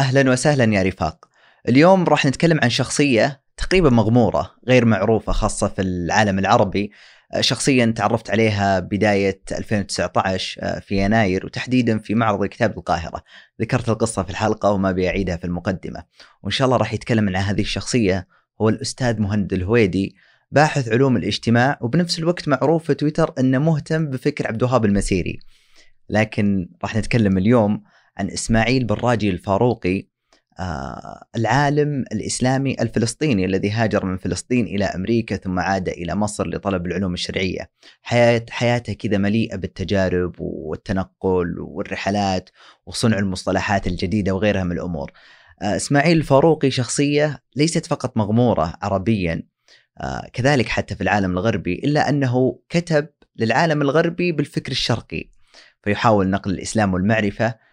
أهلا وسهلا يا رفاق. اليوم راح نتكلم عن شخصية تقريبا مغمورة غير معروفة خاصة في العالم العربي. شخصيا تعرفت عليها بداية 2019 في يناير وتحديدا في معرض كتاب القاهرة. ذكرت القصة في الحلقة وما بيعيدها في المقدمة. وإن شاء الله راح يتكلم عن هذه الشخصية هو الأستاذ مهند الهويدي باحث علوم الاجتماع وبنفس الوقت معروف في تويتر أنه مهتم بفكر عبد الوهاب المسيري. لكن راح نتكلم اليوم عن إسماعيل براجي الفاروقي آه العالم الإسلامي الفلسطيني الذي هاجر من فلسطين إلى أمريكا ثم عاد إلى مصر لطلب العلوم الشرعية. حياة حياته كذا مليئة بالتجارب والتنقل والرحلات وصنع المصطلحات الجديدة وغيرها من الأمور. آه إسماعيل الفاروقي شخصية ليست فقط مغمورة عربيا آه كذلك حتى في العالم الغربي إلا أنه كتب للعالم الغربي بالفكر الشرقي فيحاول نقل الإسلام والمعرفة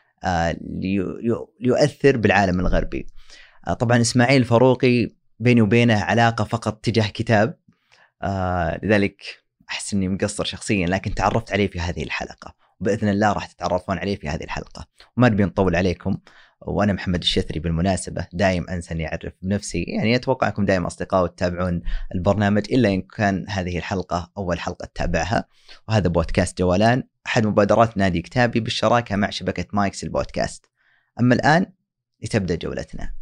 ليؤثر بالعالم الغربي. طبعا إسماعيل الفاروقي بيني وبينه علاقة فقط تجاه كتاب. لذلك أحس إني مقصر شخصيا لكن تعرفت عليه في هذه الحلقة. وبإذن الله راح تتعرفون عليه في هذه الحلقة. وما نبي نطول عليكم. وأنا محمد الشثري بالمناسبة دايم أنسى أني أعرف بنفسي يعني أتوقع أنكم دايم أصدقاء وتتابعون البرنامج إلا إن كان هذه الحلقة أول حلقة تتابعها وهذا بودكاست جولان أحد مبادرات نادي كتابي بالشراكة مع شبكة مايكس البودكاست. أما الآن لتبدأ جولتنا.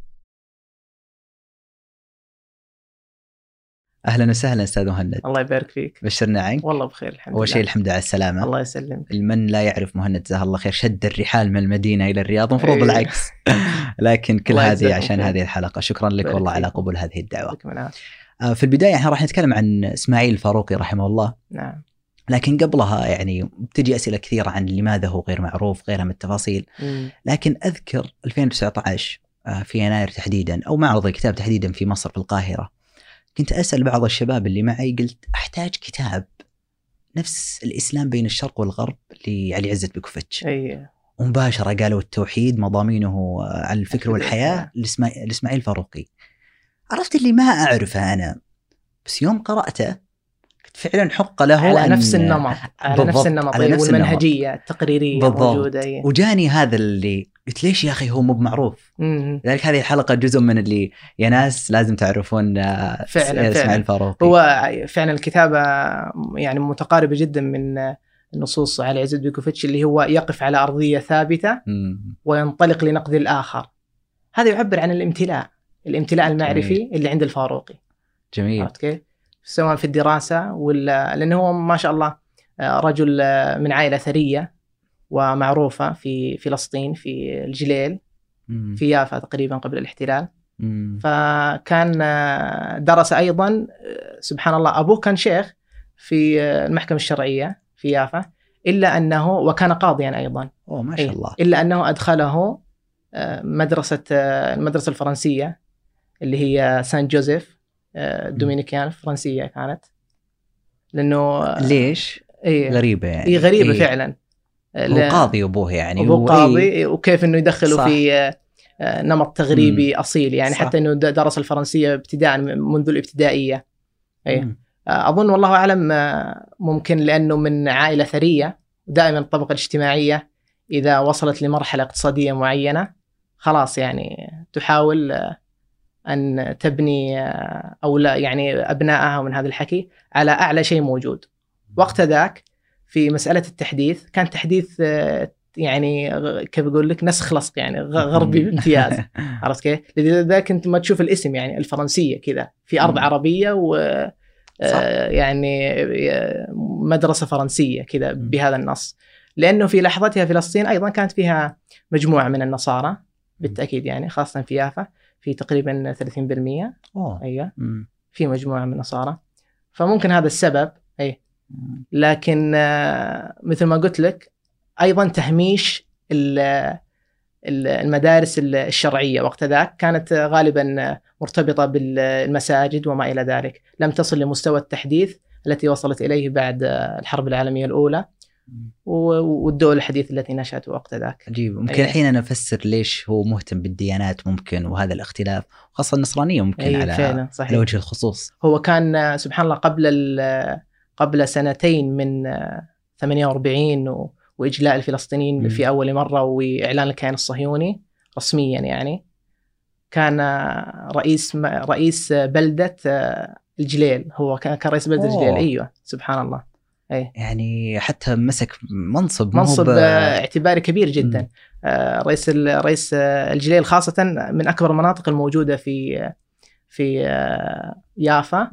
أهلا وسهلا أستاذ مهند. الله يبارك فيك. بشرنا عنك والله بخير الحمد أول لله. شيء الحمد لله على السلامة. الله يسلمك. المن لا يعرف مهند جزاه الله خير شد الرحال من المدينة إلى الرياض المفروض إيه. العكس. لكن كل هذه عشان خير. هذه الحلقة. شكرا لك والله على. قبول هذه الدعوة. من. آه، في البداية إحنا راح نتكلم عن إسماعيل الفاروقي رحمه الله. نعم. لكن قبلها يعني بتجي أسئلة كثيرة عن لماذا هو غير معروف غيرها من التفاصيل. لكن أذكر 2019 آه، في يناير تحديدا أو معرض الكتاب تحديدا في مصر في القاهرة. كنت أسأل بعض الشباب اللي معي قلت أحتاج كتاب نفس الإسلام بين الشرق والغرب لعلي عزت بكفتش أي. ومباشره قالوا التوحيد مضامينه آه، على الفكر والحياة لإسما- لإسماعيل الفاروقي عرفت اللي ما أعرفه أنا. بس يوم قرأته كنت فعلا حق له على أن- نفس النمط على نفس النمط. على نفس والمنهجيه التقريريه بالضبط. موجودة وجاني هذا اللي قلت ليش يا أخي هو مو بمعروف. لذلك هذه الحلقة جزء من اللي يا ناس لازم تعرفون آه، فعلاً، إسماعيل. الفاروقي هو فعلا الكتابة يعني متقاربة جدا من نصوص علي عزت بيكوفيتش اللي هو يقف على أرضية ثابتة مم. وينطلق لنقد الآخر هذا يعبر عن الامتلاء الامتلاء المعرفي اللي عند الفاروقي جميل عرفت كيف؟ سواء في الدراسة ولا لأنه هو ما شاء الله آه، رجل آه، من عائلة ثرية ومعروفة في فلسطين في الجليل. في يافا تقريبا قبل الاحتلال. فكان آه، درس أيضا آه، سبحان الله أبوه كان شيخ في آه، المحكمة الشرعية في يافا إلا أنه وكان قاضيا أيضا أوه ما شاء إيه، الله إلا أنه أدخله مدرسة المدرسة الفرنسية اللي هي سان جوزيف دومينيكان فرنسية كانت لأنه ليش؟ اي غريبة يعني إيه غريبة إيه. فعلا هو قاضي أبوه يعني ابوه قاضي إيه. وكيف إنه يدخله صح. في آه، نمط تغريبي أصيل يعني صح. حتى إنه درس الفرنسية ابتداء من- منذ الابتدائية. مم. آه، أظن والله أعلم آه، ممكن لأنه من عائلة ثرية دائما الطبقة الاجتماعية إذا وصلت لمرحلة اقتصادية معينة خلاص يعني تحاول أن تبني أو لا يعني أبنائها من هذا الحكي على أعلى شيء موجود وقت ذاك في مسألة التحديث كان تحديث آه، يعني كيف أقول لك نسخ لصق يعني غربي بامتياز عرفت كيف؟ لذلك انت ما تشوف الاسم يعني الفرنسية كذا في أرض. عربية و صح. آه، يعني مدرسة فرنسية كذا. بهذا النص لأنه في لحظتها فلسطين أيضا كانت فيها مجموعة من النصارى بالتأكيد يعني خاصة في يافا في تقريبا 30% أوه أيوه. في مجموعة من النصارى فممكن هذا السبب أي. لكن آه، مثل ما قلت لك أيضا تهميش ال- ال- المدارس الشرعية وقت ذاك كانت غالبا مرتبطة بالمساجد وما إلى ذلك، لم تصل لمستوى التحديث التي وصلت إليه بعد الحرب العالمية الأولى والدول الحديثه التي نشات وقت ذاك. عجيب ممكن أيوة. الحين أنا أفسر ليش هو مهتم بالديانات ممكن وهذا الاختلاف خاصة النصرانية ممكن على فعلا على صحيح. وجه الخصوص هو كان آه، سبحان الله قبل ال- قبل سنتين من آه، 48 و- وإجلاء الفلسطينيين. في أول مرة وإعلان الكيان الصهيوني رسميا يعني كان رئيس رئيس بلدة الجليل هو كان رئيس بلدة أوه. الجليل أيوه سبحان الله أي يعني حتى مسك منصب منصب ب- اعتباري كبير جدا مم. آه، رئيس ال- رئيس الجليل خاصة من أكبر المناطق الموجودة في في آه، يافا.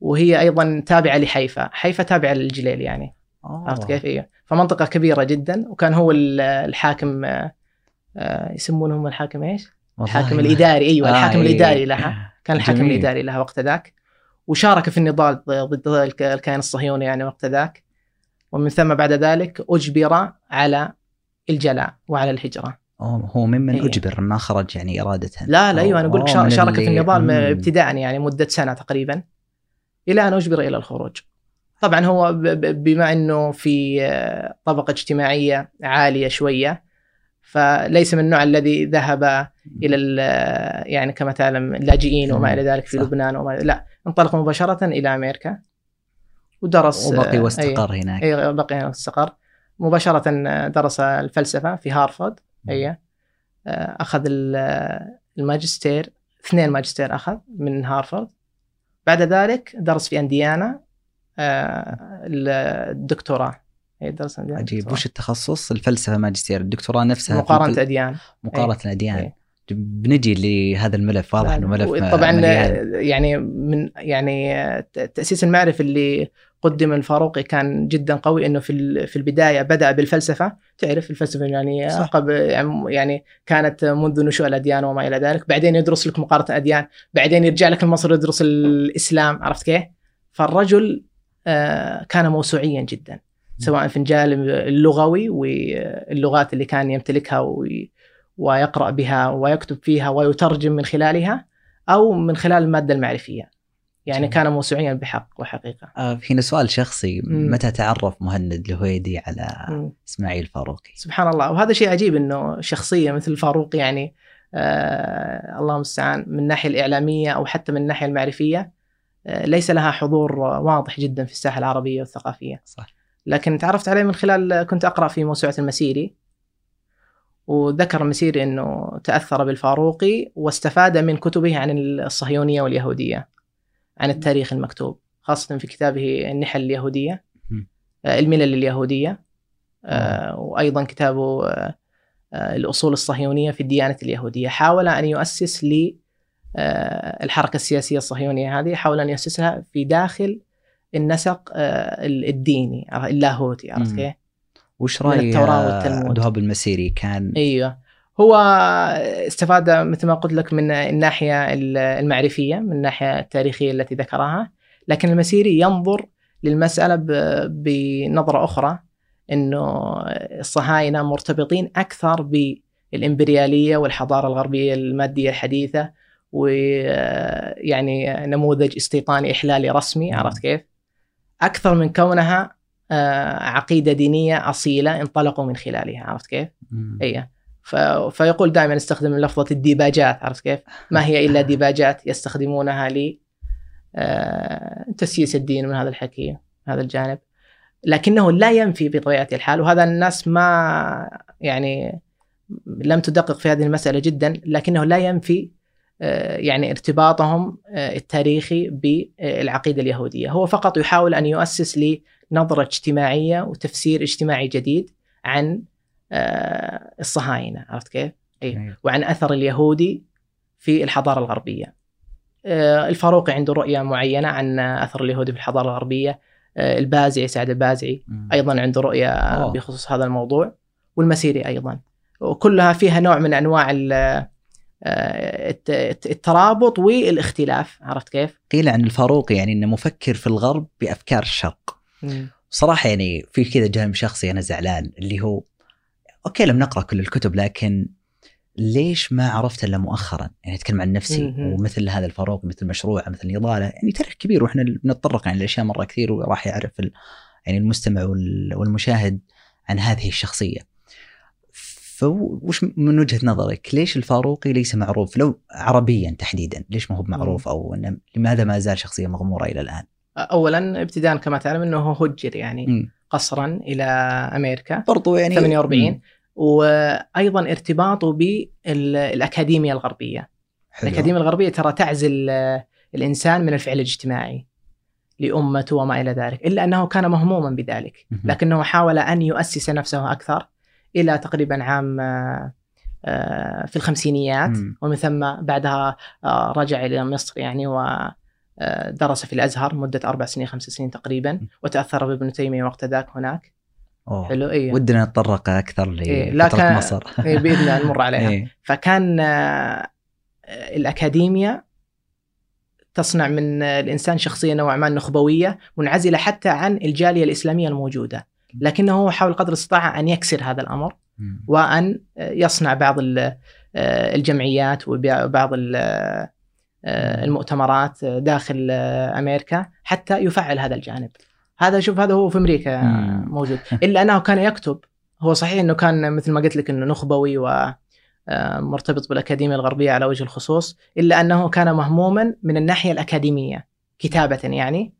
وهي أيضا تابعة لحيفا حيفا تابعة للجليل يعني عرفت أوه. كيف؟ أيوه فمنطقة كبيرة جدا وكان هو ال- الحاكم آه، آه، يسمونهم الحاكم إيش؟ الحاكم الإداري أيوه آه، الحاكم إيه. الإداري لها كان الحاكم جميل. الإداري لها وقت ذاك وشارك في النضال ضد الك- الكيان الصهيوني يعني وقت ذاك ومن ثم بعد ذلك أجبر على الجلاء وعلى الهجرة هو ممن إيه. أجبر ما خرج يعني إرادة لا لا أيوه أنا أقول لك شارك في النضال. ابتداء يعني مدة سنة تقريبا إلى أن أجبر إلى الخروج. طبعا هو بما إنه في آه، طبقة اجتماعية عالية شوية فليس من النوع الذي ذهب إلى ال- يعني كما تعلم اللاجئين وما إلى ذلك في صح. لبنان وما لا انطلق مباشرة إلى أمريكا ودرس وبقي آه، واستقر هناك أي بقي واستقر مباشرة درس الفلسفة في هارفارد هي آه، أخذ ال- الماجستير اثنين ماجستير أخذ من هارفارد بعد ذلك درس في أنديانا آه، الدكتوراه. هي درس في أنديانا عجيب. وش التخصص؟ الفلسفة ماجستير. الدكتوراه نفسها في مقارنة الفل- أديان. مقارنة الأديان. إيه. بنجي لهذا الملف واضح إنه ملف طبعا مليان. يعني من يعني تأسيس المعرفة اللي قدم الفاروقي كان جدا قوي إنه في في البداية بدأ بالفلسفة. تعرف الفلسفة اليونانيه. قبل يعني كانت منذ نشوء الأديان وما إلى ذلك. بعدين يدرس لك مقارنة الأديان. بعدين يرجع لك لمصر يدرس الإسلام. عرفت كيف؟ فالرجل آه، كان موسوعيا جدا. سواء في الجانب اللغوي واللغات اللي كان يمتلكها وي- ويقرأ بها ويكتب فيها ويترجم من خلالها أو من خلال المادة المعرفية. يعني. كان موسوعيا بحق وحقيقة آه، هنا سؤال شخصي. متى تعرف مهند الهويدي على مم. إسماعيل فاروقي؟ سبحان الله وهذا شيء عجيب إنه شخصية مثل الفاروق يعني آه الله المستعان من الناحية الإعلامية أو حتى من الناحية المعرفية آه ليس لها حضور واضح جدا في الساحة العربية والثقافية صح لكن تعرفت عليه من خلال كنت أقرأ في موسوعة المسيري وذكر المسيري إنه تأثر بالفاروقي واستفاد من كتبه عن الصهيونية واليهودية عن التاريخ المكتوب خاصة في كتابه النحل اليهودية مم. آه، الملل اليهودية آه، وأيضا كتابه آه، الأصول الصهيونية في الديانة اليهودية حاول أن يؤسس ل آه، الحركة السياسية الصهيونية هذه حاول أن يؤسسها في داخل النسق الديني اللاهوتي عرفت. كيف؟ وش رأي التوراة والتلمود. المسيري كان أيوه هو استفاد مثل ما قلت لك من الناحية المعرفية من الناحية التاريخية التي ذكرها لكن المسيري ينظر للمسألة بنظرة أخرى إنه الصهاينة مرتبطين أكثر بالإمبريالية والحضارة الغربية المادية الحديثة ويعني نموذج استيطاني إحلالي رسمي مم. عرفت كيف؟ أكثر من كونها آه، عقيدة دينية أصيلة انطلقوا من خلالها عرفت كيف؟ اي ف... فيقول دائما استخدم لفظة الديباجات عرفت كيف؟ ما هي إلا ديباجات يستخدمونها ل آه، تسييس الدين من هذا الحكي من هذا الجانب لكنه لا ينفي بطبيعة الحال وهذا الناس ما يعني لم تدقق في هذه المسألة جدا لكنه لا ينفي آه، يعني ارتباطهم آه، التاريخي بالعقيدة اليهودية، هو فقط يحاول أن يؤسس لنظرة اجتماعية وتفسير اجتماعي جديد عن الصهاينة، عرفت كيف؟ جميل. وعن أثر اليهودي في الحضارة الغربية. آه، الفاروقي عنده رؤية معينة عن أثر اليهودي في الحضارة الغربية، آه، البازعي سعد البازعي. أيضا عنده رؤية أوه. بخصوص هذا الموضوع والمسيري أيضا وكلها فيها نوع من أنواع ال- آه، الت- الت- الترابط والاختلاف عرفت كيف؟ قيل عن الفاروقي يعني إنه مفكر في الغرب بأفكار الشرق صراحة يعني في كذا جانب شخصي أنا زعلان اللي هو okay لم نقرأ كل الكتب لكن ليش ما عرفت إلا مؤخرا؟ يعني أتكلم عن نفسي مهم. ومثل هذا الفاروق مثل مشروع مثل نضاله يعني تاريخ كبير وإحنا بنتطرق يعني لأشياء مرة كثير وراح يعرف يعني المستمع وال- والمشاهد عن هذه الشخصية. فوش من وجهة نظرك ليش الفاروقي ليس معروف؟ لو عربيا تحديدا ليش ما هو معروف؟ أو لماذا ما زال شخصية مغمورة إلى الآن؟ اولا ابتداء كما تعلم إنه هجر يعني. مم. قصرا إلى أمريكا برضو يعني 48 مم. وأيضا ارتباطه بالأكاديمية الغربية حلو. الأكاديمية الغربية ترى تعزل آه، الإنسان من الفعل الاجتماعي لأمته وما إلى ذلك إلا أنه كان مهموما بذلك. لكنه حاول أن يؤسس نفسه أكثر إلى تقريبا عام آه، آه، في الخمسينيات. ومن ثم بعدها رجع إلى مصر يعني ودرس في الأزهر مدة أربع سنين خمس سنين تقريبا وتأثر بابن تيمية وقت ذاك هناك. أوه. حلو اي ودنا نتطرق أكثر إيه، لفترة كان- مصر. إيه، بإذن الله نمر عليها. إيه. فكان آه، الأكاديمية تصنع من الإنسان شخصية نوعا ما نخبوية منعزلة حتى عن الجالية الإسلامية الموجودة. لكنه هو حاول قدر الإستطاعة أن يكسر هذا الأمر مم. وأن يصنع بعض ال- آه، الجمعيات وبعض آه، المؤتمرات داخل أمريكا حتى يفعل هذا الجانب هذا شوف هذا هو في أمريكا مم. موجود إلا أنه كان يكتب هو صحيح أنه كان مثل ما قلت لك أنه نخبوي و آه، مرتبط بالأكاديمية الغربية على وجه الخصوص إلا أنه كان مهموما من الناحية الأكاديمية كتابة يعني.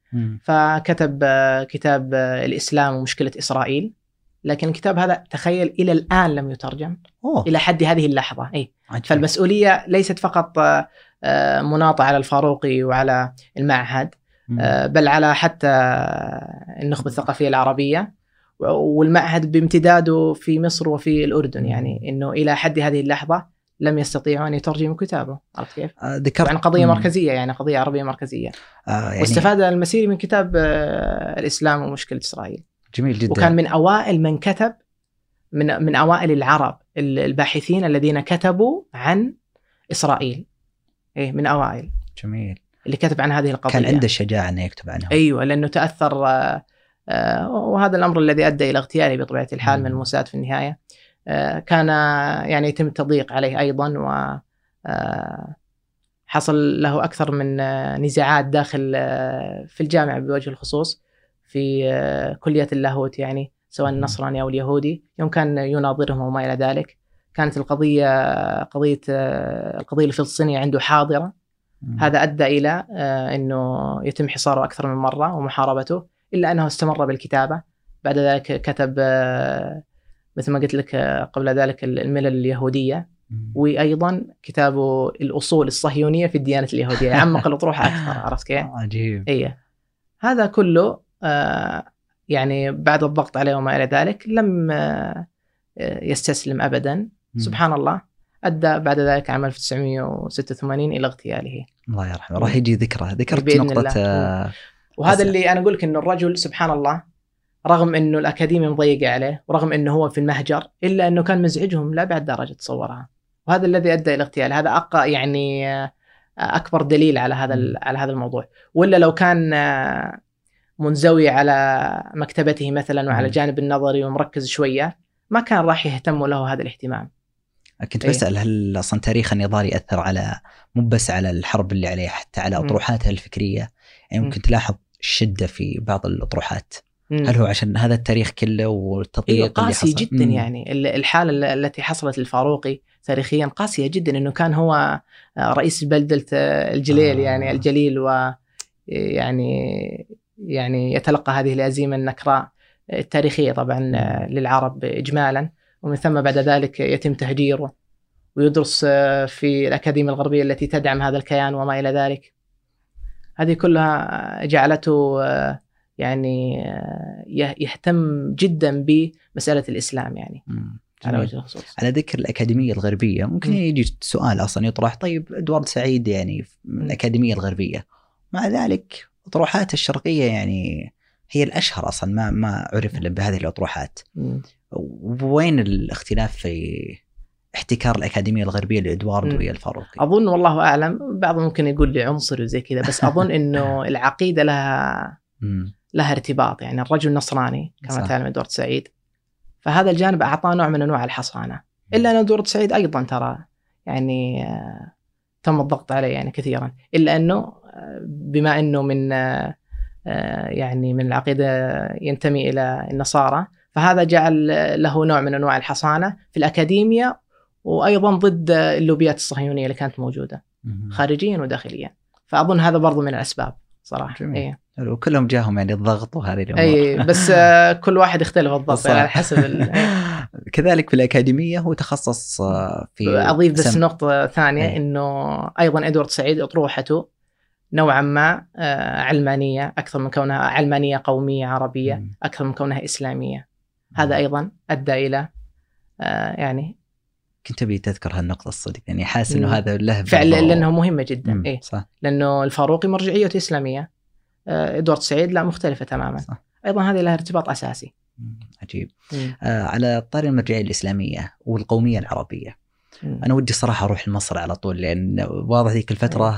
فكتب آه، كتاب آه، الإسلام ومشكلة إسرائيل لكن الكتاب هذا تخيل إلى الآن لم يترجم أوه. إلى حد هذه اللحظة أي عجيب. فالمسؤولية ليست فقط آه، مناطة على الفاروقي وعلى المعهد. آه، بل على حتى النخبة الثقافية العربية. والمعهد بامتداده في مصر وفي الأردن يعني أنه إلى حد هذه اللحظة لم يستطيعوا أن يترجموا كتابه. عرفت كيف؟ آه، ذكرت طبعا قضية مم. مركزية يعني قضية عربية مركزية. آه، يعني واستفاد المسيري من كتاب الإسلام ومشكلة إسرائيل. جميل جدا. وكان من أوائل من كتب من من أوائل العرب الباحثين الذين كتبوا عن إسرائيل. إيه من أوائل. جميل. اللي كتب عن هذه القضية. كان عنده الشجاعه إنه يكتب عنها. أيوه لأنه تأثر آه، آه، وهذا الأمر الذي أدى إلى اغتياله بطبيعة الحال من. الموساد في النهاية. آه، كان يعني يتم التضييق عليه أيضا و حصل له أكثر من نزاعات داخل في الجامعة بوجه الخصوص في كلية اللاهوت يعني سواء. النصراني أو اليهودي. يوم كان يناظرهم وما إلى ذلك. كانت القضية قضية القضية الفلسطينيه عنده حاضرة مم. هذا أدى إلى آه، إنه يتم حصاره أكثر من مرة ومحاربته إلا أنه استمر بالكتابة بعد ذلك كتب آه، مثل ما قلت لك آه، قبل ذلك الملل اليهودية. وأيضا كتابه الأصول الصهيونية في الديانة اليهودية عمق الأطروحة أكثر عرفت كيف؟ عجيب اي هذا كله يعني بعد الضغط عليه وما إلى ذلك لم يستسلم ابدا. سبحان الله أدى بعد ذلك عام 1986 إلى اغتياله. الله يرحمه. راح يجي ذكره ذكرت نقطة. آه، وهذا اللي أنا أقول لك إنه الرجل سبحان الله رغم إنه الاكاديميه مضيقه عليه ورغم إنه هو في المهجر إلا إنه كان مزعجهم لا بعد درجة تصورها. وهذا الذي أدى إلى اغتياله. هذا أق يعني آه، أكبر دليل على هذا على هذا الموضوع. ولا لو كان آه، منزوي على مكتبته مثلا وعلى. الجانب النظري ومركز شوية ما كان راح يهتم له هذا الاهتمام. كنت إيه. بسأل هل أصلا تاريخ النضال يأثر على مو بس على الحرب اللي عليه حتى على مم. أطروحاته الفكرية يعني ممكن تلاحظ الشده في بعض الأطروحات مم. هل هو عشان هذا التاريخ كله والتضييق إيوه اللي قاسي حصل؟ جدا مم. يعني ال- الحالة ال- التي حصلت للفاروقي تاريخيا قاسية جدا إنه كان هو آه، رئيس بلدة آه، الجليل آه. يعني الجليل و يعني يعني يتلقى هذه الهزيمه النكراء التاريخية طبعا آه، للعرب اجمالا ومن ثم بعد ذلك يتم تهجيره ويدرس آه، في الأكاديمية الغربية التي تدعم هذا الكيان وما إلى ذلك. هذه كلها جعلته آه، يعني آه، يه- يهتم جدا بمسألة الإسلام يعني مم. على. وجه الخصوص. على ذكر الأكاديمية الغربية ممكن مم. يجي سؤال أصلا يطرح طيب إدوارد سعيد يعني من مم. الأكاديمية الغربية مع ذلك أطروحاته الشرقية يعني هي الأشهر أصلا ما ما عرف إلا بهذه الأطروحات مم. وين الاختلاف في احتكار الأكاديمية الغربية لإدوارد مم. ويا الفاروقي أظن والله أعلم بعضهم ممكن يقول لي عنصري وزي كذا بس أظن إنه العقيدة لها. لها ارتباط يعني الرجل نصراني كما. تعلم ادوارد سعيد فهذا الجانب أعطاه نوع من أنواع الحصانة إلا أن ادوارد سعيد أيضا ترى يعني آه، تم الضغط عليه يعني كثيرا إلا أنه آه، بما أنه من آه، يعني من العقيدة ينتمي إلى النصارى فهذا جعل له نوع من أنواع الحصانة في الأكاديمية وأيضا ضد اللوبيات الصهيونية اللي كانت موجودة. خارجيا وداخليا فأظن هذا برضو من الأسباب صراحة جميل. اي حلو كلهم جاهم يعني الضغط وهذه الأمور اي بس آه، كل واحد يختلف الضبط صح. يعني على حسب ال... إيه. كذلك في الأكاديمية هو تخصص آه، في أضيف بس سم- نقطة ثانية أي. إنه أيضا إدوارد سعيد أطروحته نوعا ما آه، علمانية أكثر من كونها علمانية قومية عربية. أكثر من كونها إسلامية. هذا أيضا أدى إلى آه، يعني كنت ابي تذكر هالنقطة الصدق يعني حاسس إنه. هذا له فعلا لأنه مهمة جدا. إيه؟ صح. لأنه الفاروقي مرجعيته إسلامية. آه، إدوارد سعيد لا مختلفة تماما. صح. أيضا هذه لها ارتباط أساسي. عجيب. مم. آه على طاري المرجعية الإسلامية والقومية العربية. مم. أنا ودي صراحة أروح لمصر على طول لأن واضح ذيك الفترة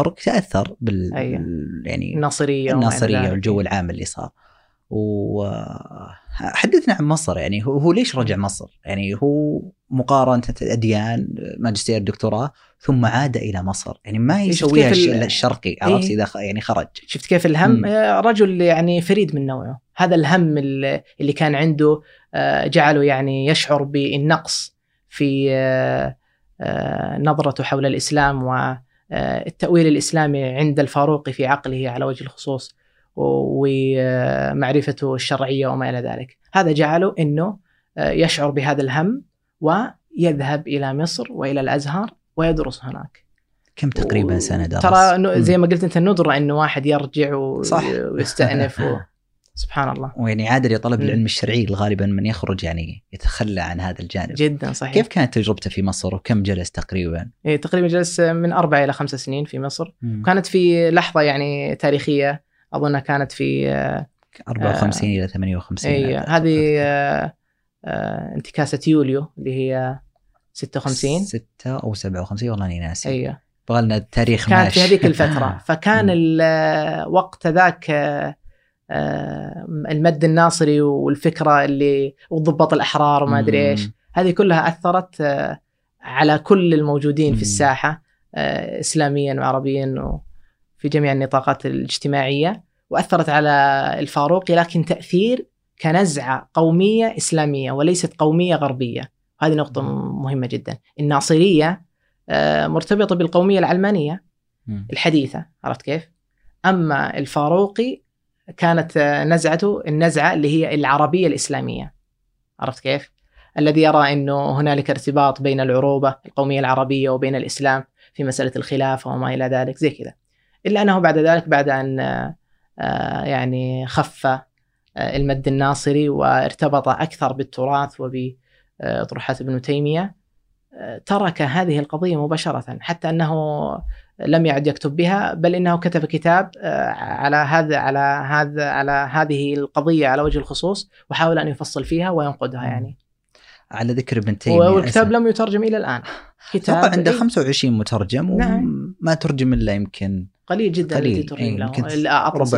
الفاروق تأثر بال أيوة. يعني الناصريه الناصريه. والجو العام اللي صار و حدثنا عن مصر يعني هو هو ليش رجع مصر؟ يعني هو مقارنة أديان ماجستير دكتوراه ثم عاد إلى مصر يعني ما يسويها الشرقي عرفت إيه. اذا يعني خرج شفت كيف الهم مم. آه، رجل يعني فريد من نوعه هذا الهم اللي كان عنده آه، جعله يعني يشعر بالنقص في آه، نظرته حول الإسلام والتأويل الإسلامي عند الفاروقي في عقله على وجه الخصوص ومعرفته الشرعية وما إلى ذلك هذا جعله أنه آه، يشعر بهذا الهم ويذهب إلى مصر وإلى الأزهر ويدرس هناك كم تقريبا سنة درس؟ ترى. زي ما قلت أنت ندرة إنه واحد يرجع و... صح. ويستأنف و... سبحان الله ويعني عاد لطلب مم. العلم الشرعي غالبا من يخرج يعني يتخلى عن هذا الجانب جدا صحيح كيف كانت تجربته في مصر وكم جلس تقريبا؟ إيه تقريبا جلس من أربع إلى خمس سنين في مصر مم. كانت في لحظة يعني تاريخية اظنها كانت في آه، 54 إلى 58 اي أعتقد. هذه آه، آه، انتكاسة يوليو اللي هي 56 6 أو 57 والله إني ناسي أيوه يبغى لنا التاريخ كانت ماشي في هذيك الفترة فكان مم. ال- وقت ذاك آه، آه، المد الناصري والفكرة اللي والضباط الأحرار وما أدري إيش. هذه كلها أثرت آه، على كل الموجودين. في الساحة آه، اسلاميا وعربيا وفي جميع النطاقات الاجتماعية وأثرت على الفاروقي لكن تأثير كنزعة قومية إسلامية وليست قومية غربية هذه نقطة مهمة جدا الناصرية آه، مرتبطة بالقومية العلمانية. الحديثة عرفت كيف؟ أما الفاروقي كانت آه، نزعته النزعة اللي هي العربية الإسلامية عرفت كيف؟ الذي يرى إنه هنالك ارتباط بين العروبة القومية العربية وبين الإسلام في مسألة الخلافة وما إلى ذلك زي كذا. إلا أنه بعد ذلك بعد أن آه، آه، يعني خف المد الناصري وارتبط أكثر بالتراث وبأطروحات ابن تيمية ترك هذه القضية مباشرة حتى أنه لم يعد يكتب بها بل إنه كتب كتاب آه، على هذا على هذا على هذه القضية على وجه الخصوص وحاول أن يفصل فيها وينقدها يعني. على ذكر ابن تيمية والكتاب. لم يترجم إلى الآن. كتاب أتوقع عنده إيه، 25 مترجم نعم. وما ترجم إلا يمكن قليل جدا قليل. التي ترجم إيه، له. أطلس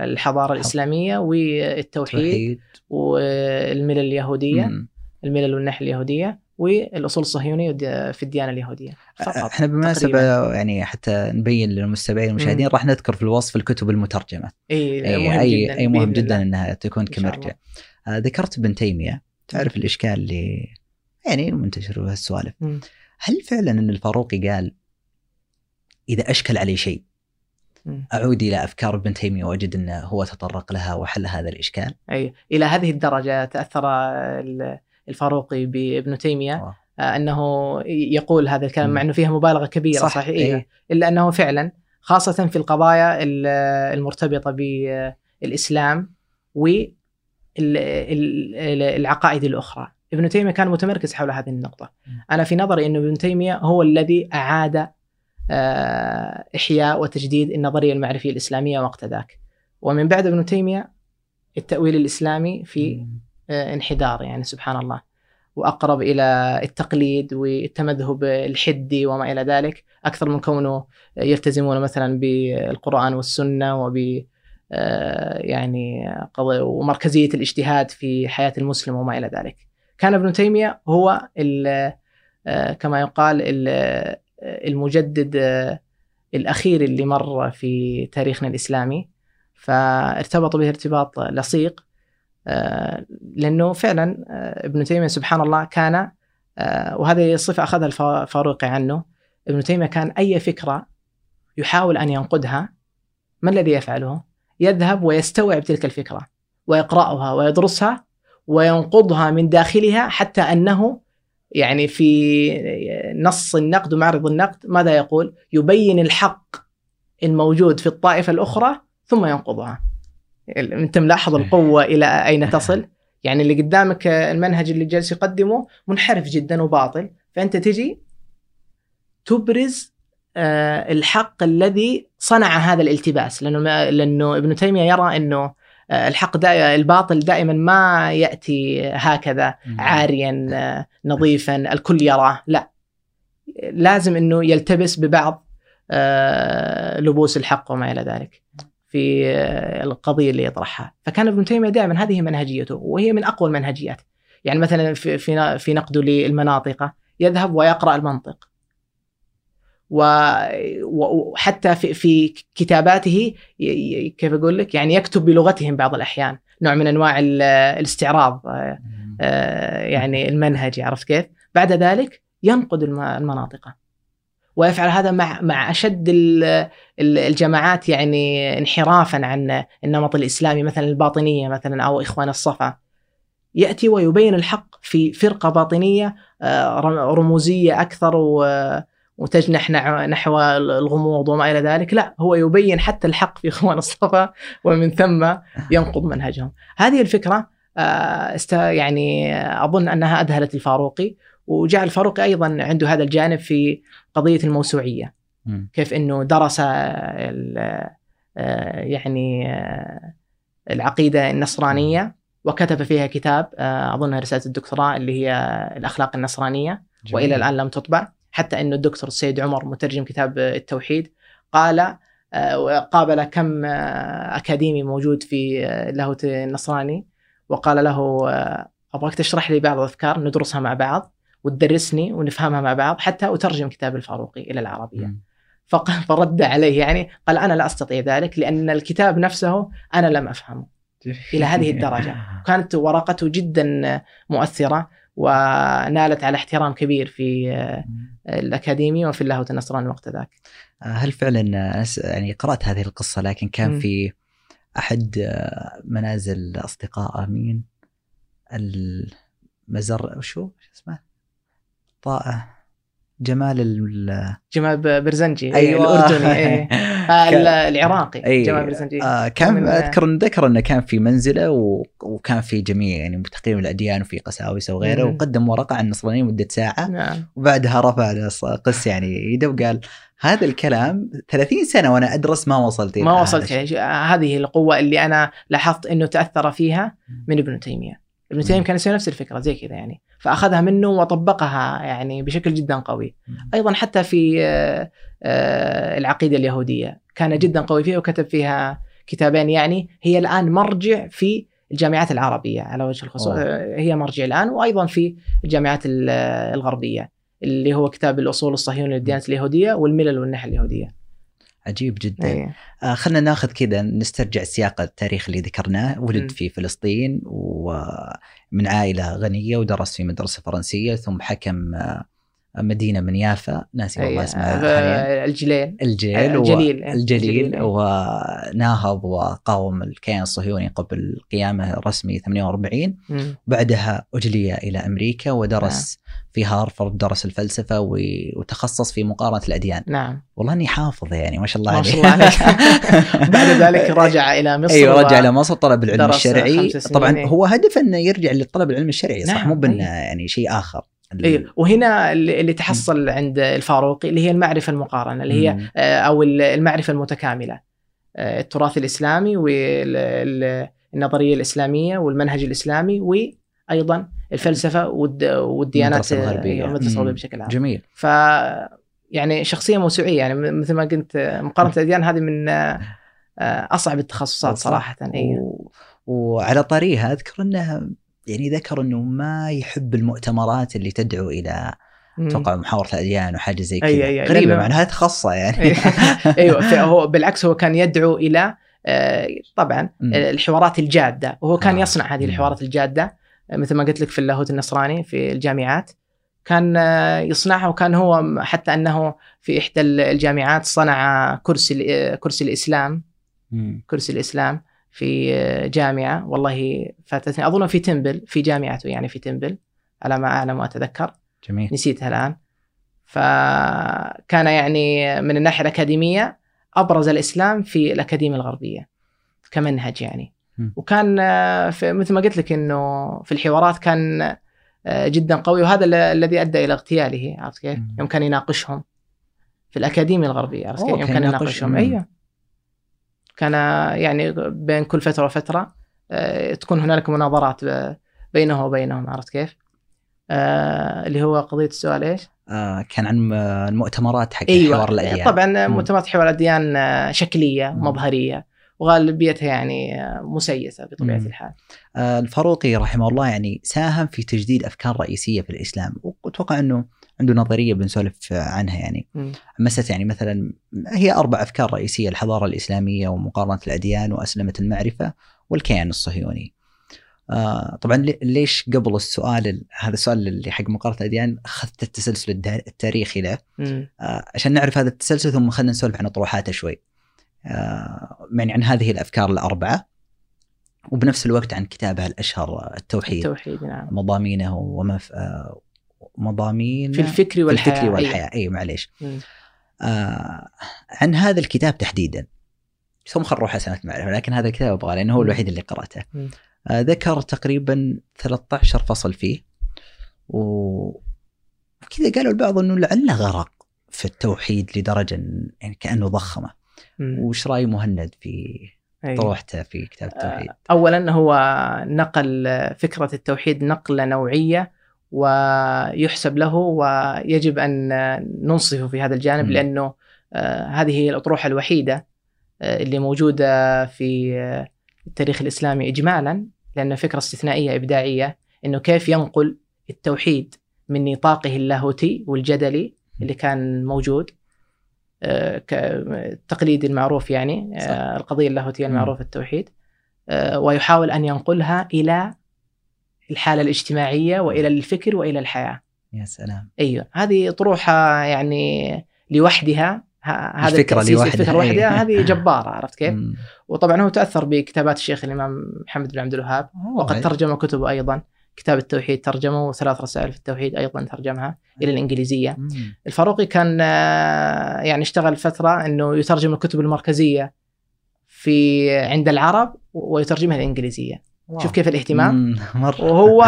الحضارة الإسلامية والتوحيد توحيد. والملل اليهودية. الملل والنحل اليهودية. والأصول الصهيونية في الديانة اليهودية فقط إحنا بالمناسبة يعني حتى نبين للمستمعين والمشاهدين راح نذكر في الوصف الكتب المترجمة إي إي مهم اي, جدا أي مهم جدا. إنها تكون. كمرجع آه ذكرت ابن تيمية تعرف الإشكال اللي يعني المنتشر بهالسوالف. هل فعلا إن الفاروقي قال إذا أشكل علي شيء. أعود إلى أفكار ابن تيمية وأجد إنه هو تطرق لها وحل هذا الإشكال أي إلى هذه الدرجة تأثر الفاروقي بابن تيمية آه. آه، أنه يقول هذا الكلام. مع إنه فيها مبالغة كبيرة صح، صحيح إيه. إلا أنه فعلا خاصة في القضايا ال- المرتبطة بالاسلام والعقائد الأخرى ابن تيمية كان متمركز حول هذه النقطة. أنا في نظري انه ابن تيمية هو الذي أعاد آه، إحياء وتجديد النظرية المعرفية الإسلامية وقت ذاك ومن بعد ابن تيمية التأويل الإسلامي في انحدار يعني سبحان الله. وأقرب إلى التقليد والتمذهب الحدي وما إلى ذلك. أكثر من كونه يلتزمون مثلا بالقرآن والسنة وب آه، يعني ومركزية الاجتهاد في حياة المسلم وما إلى ذلك. كان ابن تيمية هو آه، كما يقال ال- آه، المجدد آه، الأخير اللي مر في تاريخنا الإسلامي. فارتبط به ارتباط لصيق. آه، لأنه فعلا آه، ابن تيمية سبحان الله كان آه، وهذه الصفه أخذها الفاروقي عنه ابن تيمية كان أي فكرة يحاول أن ينقدها ما الذي يفعله؟ يذهب ويستوعب تلك الفكرة ويقرأها ويدرسها وينقضها من داخلها حتى أنه يعني في نص النقد ومعرض النقد ماذا يقول؟ يبين الحق الموجود في الطائفة الأخرى ثم ينقضها. أنت ملاحظ القوة إلى أين تصل؟ يعني اللي قدامك المنهج اللي جالس يقدمه منحرف جدا وباطل، فأنت تجي تبرز آه، الحق الذي صنع هذا الالتباس. لأنه لأنه ابن تيمية يرى أنه آه، الحق دائما الباطل دائما ما يأتي هكذا عاريا آه، نظيفا الكل يراه. لا. لازم أنه يلتبس ببعض لبوس الحق وما إلى ذلك. في القضية اللي يطرحها. فكان ابن تيمية دائما هذه منهجيته وهي من أقوى المنهجيات. يعني مثلا في في نقده للمناطق يذهب ويقرأ المنطق. وحتى في, في كتاباته كيف أقول لك؟ يعني يكتب بلغتهم بعض الأحيان نوع من أنواع الاستعراض آه، آه، يعني المنهجي عرفت كيف؟ بعد ذلك ينقد المناطق. ويفعل هذا مع مع أشد الجماعات يعني انحرافا عن النمط الإسلامي مثلا الباطنية مثلا أو إخوان الصفا. يأتي ويبين الحق في فرقة باطنية آه، رموزية أكثر وتجنح نحو الغموض وما إلى ذلك، لا هو يبين حتى الحق في إخوان الصفا ومن ثم ينقض منهجهم. هذه الفكرة آه، يعني أظن أنها أذهلت الفاروقي وجعل الفاروقي أيضا عنده هذا الجانب في قضية الموسوعية. كيف إنه درس آه، يعني آه، العقيدة النصرانية وكتب فيها كتاب أظن رسالة الدكتوراه اللي هي الأخلاق النصرانية جميل. وإلى الآن لم تطبع. حتى إنه الدكتور السيد عمر مترجم كتاب التوحيد قال آه، قابل كم آه، أكاديمي موجود في آه، اللاهوت النصراني وقال له أبغاك تشرح لي بعض الأفكار ندرسها مع بعض وتدرسني ونفهمها مع بعض حتى أترجم كتاب الفاروقي إلى العربية. فرد عليه يعني قال أنا لا أستطيع ذلك لأن الكتاب نفسه أنا لم أفهمه. إلى هذه الدرجة، كانت ورقته جدا مؤثرة ونالت على احترام كبير في الأكاديمي وفي اللاهوت النصراني وقت ذاك. هل فعلا يعني قرأت هذه القصة لكن كان في أحد منازل اصدقائه مين؟ المزر وشو اسمه؟ طائع جمال جمال برزنجي أيوة. الأردني أيه. آه العراقي أيه. جمال برزنجي آه كان أذكر ذكر إنه كان في منزله و... وكان في جميع يعني تقريبا الأديان وفي قساوسة وغيره مم. وقدم ورقة عن النصرانيه مدة ساعة نعم. وبعدها رفع قس يعني يده وقال هذا الكلام 30 سنة وأنا أدرس ما وصلت ما وصلت هذه القوة اللي أنا لاحظت إنه تأثر فيها من ابن تيمية ابن تيمية كان يسوي نفس الفكرة زي كذا يعني. فأخذها منه وطبقها يعني بشكل جدا قوي. أيضا حتى في آه، آه، العقيدة اليهودية كان جدا قوي فيها وكتب فيها كتابين يعني هي الآن مرجع في الجامعات العربية على وجه الخصوص. هي مرجع الآن وأيضا في الجامعات الغربية اللي هو كتاب الأصول الصهيونيه للديانه اليهودية والملل والنحل اليهودية. عجيب جدا أيه. آه خلينا ناخذ كذا نسترجع السياق التاريخي اللي ذكرناه ولد م. في فلسطين ومن عائلة غنية ودرس في مدرسة فرنسية ثم حكم آه مدينة من يافا ناسي والله. اسمها حاليا. الجليل. الجيل الجليل الجليل وناهض وقاوم الكيان الصهيوني قبل قيامه الرسمي 48 بعدها اجلي إلى أمريكا ودرس نعم. في هارفرد درس الفلسفة وتخصص في مقارنة الأديان. نعم. والله إني حافظ يعني ما شاء الله ما شاء الله عليك. بعد ذلك رجع إلى مصر أيوه رجع إلى مصر طلب العلم الشرعي. طبعا هو هدف إنه يرجع للطلب العلم الشرعي صح؟ نعم. مو بإنه يعني شيء آخر. أيوه وهنا اللي تحصل عند الفاروقي اللي هي المعرفة المقارنة اللي هي آه، أو المعرفة المتكاملة. آه، التراث الإسلامي والنظريه الإسلامية والمنهج الإسلامي وأيضا الفلسفة والديانات الغربية. المدرسة بشكل عام. جميل. ف يعني شخصية موسوعية يعني مثل ما قلت مقارنة الأديان هذه من آه، أصعب التخصصات صراحة اي و... وعلى طاريها أذكر انه يعني ذكر إنه ما يحب المؤتمرات اللي تدعو إلى أتوقع محاوره الأديان وحاجه زي كذا. أي أي غريبة مع انها تخصصه يعني. أيوه هو بالعكس هو كان يدعو إلى آه، طبعا الحوارات الجادة. وهو كان آه. يصنع هذه الحوارات الجادة مثل ما قلت لك في اللاهوت النصراني في الجامعات. كان آه، يصنعها وكان هو حتى أنه في إحدى الجامعات صنع كرسي كرسي الإسلام. كرسي الإسلام. في جامعة. والله فاتتني أظن في تمبل في جامعته يعني في تمبل على ما أعلم وأتذكر. جميل. نسيتها الآن. فكان يعني من الناحية الأكاديمية أبرز الإسلام في الأكاديمية الغربية كمنهج يعني. م. وكان آه، في مثل ما قلت لك إنه في الحوارات كان آه، جدا قوي. وهذا ال- الذي أدى إلى اغتياله عرفت كيف؟ يوم كان يناقشهم في الأكاديمية الغربية عرفت كيف؟ يوم كان كان يناقش- يناقشهم. أيوه. كان يعني بين كل فترة وفترة آه، تكون هنالك مناظرات بينه وبينهم عرفت كيف؟ آه اللي هو قضية السؤال إيش؟ آه كان عن المؤتمرات حق أيوه حوار الأديان طبعا. مؤتمرات حوار الأديان شكلية مم. مظهرية وغالبيتها يعني مسيسة بطبيعة مم. الحال. آه، الفاروقي رحمه الله يعني ساهم في تجديد أفكار رئيسية في الإسلام وأتوقع أنه عنده نظرية بنسولف عنها يعني. مسألة يعني مثلا هي أربع أفكار رئيسية الحضارة الإسلامية ومقارنة الأديان وأسلمة المعرفة والكيان الصهيوني. آه طبعا لي- ليش قبل السؤال ال- هذا السؤال اللي حق مقارنة الأديان أخذت التسلسل التاريخي له. آه، عشان نعرف هذا التسلسل ثم خلينا نسولف عن اطروحاته شوي. آه، يعني عن هذه الأفكار الأربعة وبنفس الوقت عن كتابه الأشهر التوحيد التوحيد نعم. مضامينه وما. آه، مضامين في الفكر في والحياة الفكر أيوة. والحياة اي معليش. مم. آه، عن هذا الكتاب تحديدا ثم خل نروح سنة المعرفة لكن هذا الكتاب أبغى لأنه هو. الوحيد اللي قرأته. آه، ذكر تقريبا 13 فصل فيه و كذا قالوا البعض إنه لعله غرق في التوحيد لدرجة يعني كأنه ضخمة مم. وش رأي مهند في. طروحته في كتاب التوحيد؟ اولا هو نقل فكرة التوحيد نقلة نوعية ويحسب له ويجب أن ننصفه في هذا الجانب. لأنه آه، هذه هي الأطروحة الوحيدة آه، اللي موجودة في آه، التاريخ الإسلامي اجمالا لأن فكرة استثنائية إبداعية إنه كيف ينقل التوحيد من نطاقه اللاهوتي والجدلي اللي كان موجود آه، ك- التقليد المعروف يعني صح. القضية اللاهوتية. المعروفة التوحيد ويحاول أن ينقلها إلى الحالة الاجتماعية وإلى الفكر وإلى الحياة. يا سلام أيوه هذه طروحة يعني لوحدها هذا التأسيس، لوحدها، الفكرة. لوحدها هذه جبارة عرفت كيف؟ مم. وطبعا هو تأثر بكتابات الشيخ الإمام محمد بن عبد الوهاب وقد ترجم كتبه أيضا كتاب التوحيد ترجمه وثلاث رسائل في التوحيد أيضا ترجمها إلى الإنجليزية. مم. الفاروقي كان آه، يعني اشتغل فترة إنه يترجم الكتب المركزية في عند العرب ويترجمها الانجليزيه شوف كيف الاهتمام. مرة. وهو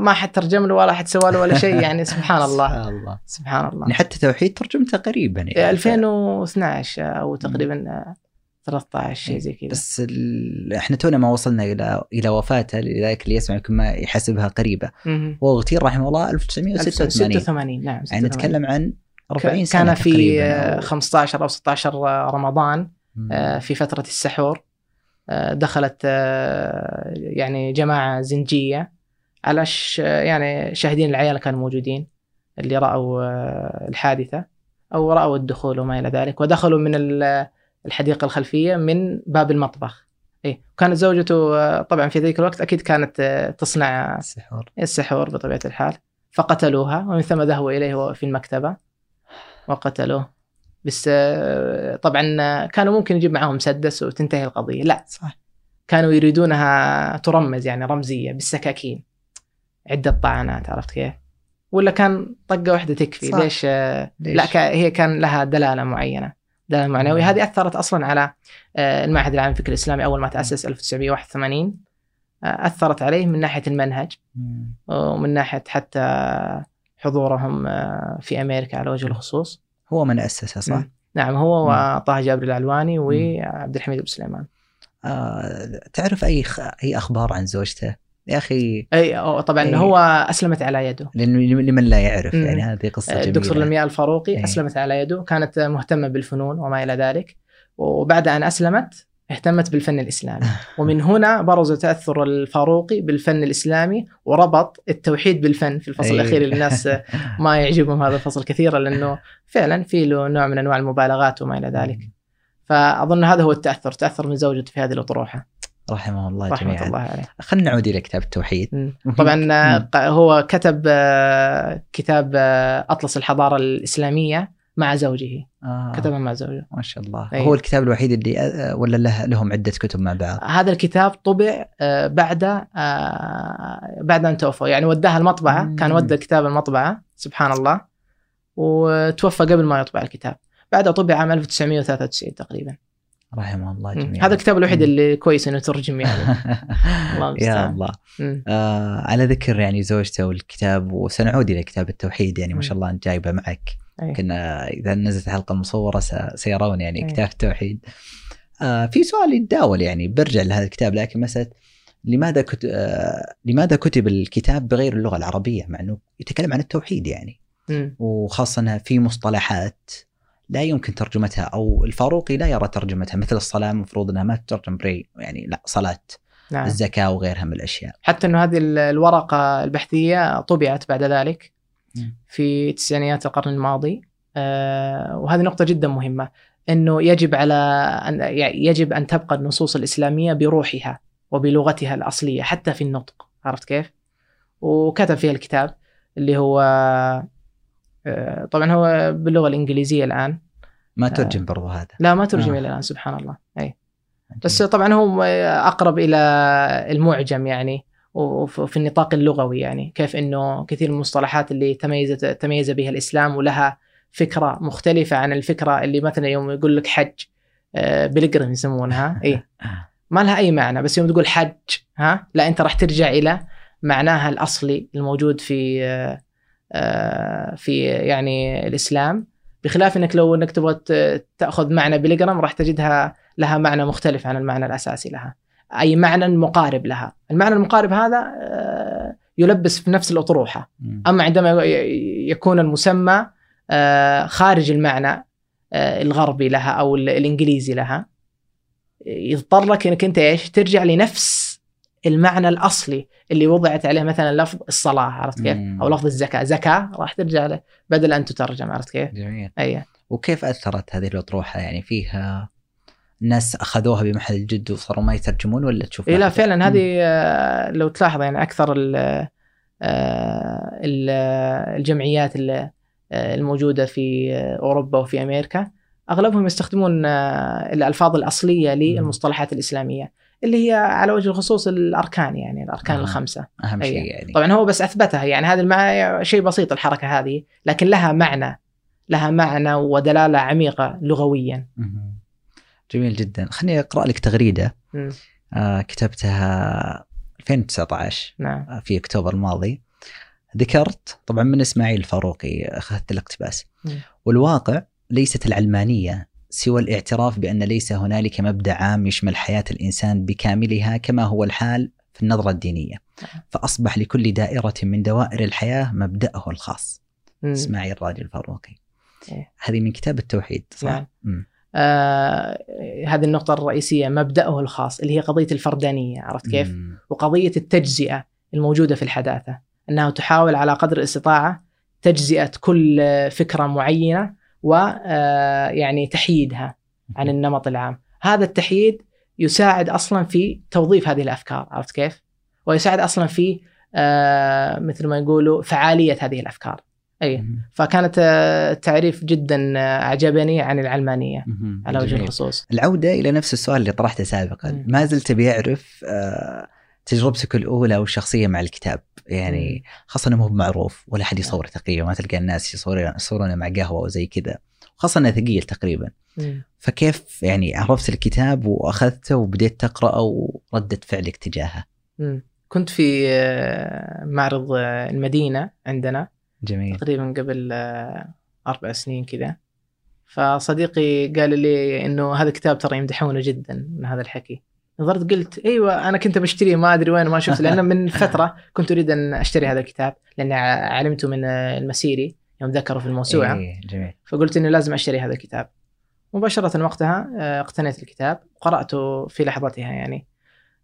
ما حد ترجم له ولا حد سوى له ولا شيء يعني سبحان الله. سبحان الله. سبحان الله. يعني حتى توحيد ترجمته قريبا يعني 2012 أو تقريبا آه، 13 شيء زي كذا. بس ال... إحنا تونا ما وصلنا إلى إلى وفاته لذلك اللي يسمع يمكن ما يحسبها قريبة. هو اغتيل رحمه الله 1986 86 نعم يعني 86. نتكلم عن 40 ك- سنة كان في تقريبا آه، أو- 15 أو 16 رمضان. آه، في فترة السحور. دخلت آه، يعني جماعة زنجية. على يعني شاهدين العيال كانوا موجودين اللي رأوا آه، الحادثة أو رأوا الدخول وما إلى ذلك. ودخلوا من ال- الحديقة الخلفية من باب المطبخ. إيه. كانت زوجته آه، طبعا في ذيك الوقت أكيد كانت آه، تصنع السحور. السحور بطبيعة الحال. فقتلوها ومن ثم ذهبوا إليه في المكتبة. وقتلوه. بس آه، طبعا آه، كانوا ممكن يجيب معاهم مسدس وتنتهي القضية. لا صح. كانوا يريدونها ترمز يعني رمزية بالسكاكين. عدة طعنات عرفت كيف؟ ولا كان طقة واحدة تكفي؟ صح. ليش, آه، ليش؟ لا هي كان لها دلالة معينة. دلالة معنوية مم. هذه أثرت أصلا على المعهد العام للفكر الإسلامي أول ما تأسس 1981 آه، أثرت عليه من ناحية المنهج. ومن ناحية حتى حضورهم في أمريكا على وجه الخصوص. هو من اسسها صح؟ نعم هو. وطه جابر العلواني وعبد الحميد بن سليمان آه تعرف أي خ... أي أخبار عن زوجته؟ يا أخي أي أو طبعا أي. هو أسلمت على يده لمن لا يعرف مم. يعني هذه قصة جميلة الدكتور لمياء الفاروقي أي. أسلمت على يده كانت مهتمة بالفنون وما إلى ذلك وبعد أن أسلمت اهتمت بالفن الإسلامي. ومن هنا برز تأثر الفاروقي بالفن الإسلامي وربط التوحيد بالفن في الفصل أي. الأخير. اللي الناس ما يعجبهم هذا الفصل كثيرا لأنه فعلا في له نوع من أنواع المبالغات وما إلى ذلك. فأظن هذا هو التأثر تأثر من زوجته في هذه الأطروحة. رحمه الله رحمة جميعا. الله عليه. خلينا نعود إلى كتاب التوحيد. طبعا هو كتب آه، كتاب آه، أطلس الحضارة الإسلامية. مع زوجه آه. كتبها مع زوجه ما شاء الله أي. هو الكتاب الوحيد اللي آه، ولا له لهم عدة كتب مع بعض هذا الكتاب طبع آه، بعد آه، بعد أن توفى يعني وداها المطبعة مم. كان ودى الكتاب المطبعة سبحان الله وتوفى قبل ما يطبع الكتاب بعدها طبع عام 1993 تقريبا رحمه الله. جميعا هذا الكتاب الوحيد. اللي كويس إنه ترجم يعني الله يا. الله. آه على ذكر يعني زوجته والكتاب وسنعود إلى كتاب التوحيد يعني ما شاء الله أنت جايبه معك أي. كنا إذا نزلت الحلقة المصورة سيرون يعني أي. كتاب التوحيد آه في سؤال يتداول يعني برجع لهذا الكتاب لكن مسألة لماذا كت... آه لماذا كتب الكتاب بغير اللغة العربية مع إنه يتكلم عن التوحيد يعني مم. وخاصة في مصطلحات لا يمكن ترجمتها أو الفاروقي لا يرى ترجمتها مثل الصلاة المفروض إنها ما تترجم بري يعني لا صلاة نعم الزكاة وغيرها من الأشياء حتى إنه هذه ال- الورقة البحثية طبعت بعد ذلك. في تسعينيات القرن الماضي آه، وهذه نقطة جدا مهمة إنه يجب على ان يجب أن تبقى النصوص الإسلامية بروحها وبلغتها الأصلية حتى في النطق عرفت كيف؟ وكتب فيها الكتاب اللي هو طبعا هو باللغة الإنجليزية الآن. ما ترجم برضو هذا. لا ما ترجم آه. إلى الآن سبحان الله. أي. بس طبعا هو أقرب إلى المعجم يعني وفي النطاق اللغوي يعني كيف إنه كثير من المصطلحات اللي تميزت تميز بها الإسلام ولها فكرة مختلفة عن الفكرة اللي مثلا يوم يقول لك حج آه، بلقرم يسمونها. إي. ما لها أي معنى بس يوم تقول حج ها لا أنت راح ترجع إلى معناها الأصلي الموجود في آه، آه، في يعني الإسلام بخلاف إنك لو إنك تبغى تأخذ معنى بلقرم راح تجدها لها معنى مختلف عن المعنى الأساسي لها. أي معنى مقارب لها. المعنى المقارب هذا آه، يلبس في نفس الأطروحة. أما عندما يكون المسمى آه، خارج المعنى آه، الغربي لها أو ال- الإنجليزي لها يضطر لك إنك أنت إيش؟ ترجع لنفس المعنى الأصلي اللي وضعت عليه مثلا لفظ الصلاة عرفت كيف؟ مم. أو لفظ الزكاة، زكاة راح ترجع له بدل أن تترجم عرفت كيف؟ جميل أي وكيف أثرت هذه الأطروحة يعني فيها الناس أخذوها بمحل الجد وصاروا ما يترجمون ولا تشوف إيه لا؟ فعلا مم. هذه آه، لو تلاحظ يعني أكثر ال- آه، ال- الجمعيات ال- آه، الموجودة في أوروبا وفي أمريكا أغلبهم يستخدمون الألفاظ الأصلية للمصطلحات الإسلامية اللي هي على وجه الخصوص الأركان يعني الأركان آه. الخمسة أهم. شيء يعني طبعا هو بس أثبتها يعني هذا المع... شيء بسيط الحركة هذه لكن لها معنى لها معنى ودلالة عميقة لغويا. جميل جدا خليني أقرأ لك تغريدة مم. آه كتبتها 2019 نعم آه، في أكتوبر الماضي ذكرت طبعا من إسماعيل الفاروقي أخذت الاقتباس مم. والواقع ليست العلمانية سوى الاعتراف بأن ليس هنالك مبدأ عام يشمل حياة الإنسان بكاملها كما هو الحال في النظرة الدينية فأصبح لكل دائرة من دوائر الحياة مبدأه الخاص. إسماعيل الراجل الفاروقي إيه. هذه من كتاب التوحيد صح؟ نعم. آه هذه النقطة الرئيسية مبدأه الخاص اللي هي قضية الفردانية عرفت كيف؟ مم. وقضية التجزئة الموجودة في الحداثة أنها تحاول على قدر الاستطاعة تجزئة كل فكرة معينة ويعني تحييدها عن النمط العام هذا التحييد يساعد أصلا في توظيف هذه الأفكار عرفت كيف؟ ويساعد أصلا في آه مثل ما يقولوا فعالية هذه الأفكار أي مم. فكانت آه، تعريف جدا آه، أعجبني عن العلمانية مم. على وجه. الخصوص العودة إلى نفس السؤال اللي طرحته سابقا. ما زلت بيعرف آه، تجربتك الأولى والشخصية مع الكتاب يعني خاصة أنه مو معروف ولا حد يصور تقريبا ما تلقى الناس يصورون يصورونه مع قهوة وزي كذا خاصة أنه ثقيل تقريبا. مم. فكيف يعني عرفت الكتاب وأخذته وبديت تقرأه وردة فعلك تجاهه. كنت في آه، معرض آه، المدينة عندنا جميل. تقريبا قبل آه، أربع سنين كذا. فصديقي قال لي إنه هذا الكتاب ترى يمدحونه جدا من هذا الحكي. نظرت قلت أيوه أنا كنت بشتريه ما أدري وين ما شفت لأن من فترة كنت أريد أن أشتري هذا الكتاب لأن علمته من المسيري يوم ذكروا في الموسوعة. إيه جميل. فقلت إني لازم أشتري هذا الكتاب. مباشرة وقتها آه، اقتنيت الكتاب وقرأته في لحظتها يعني.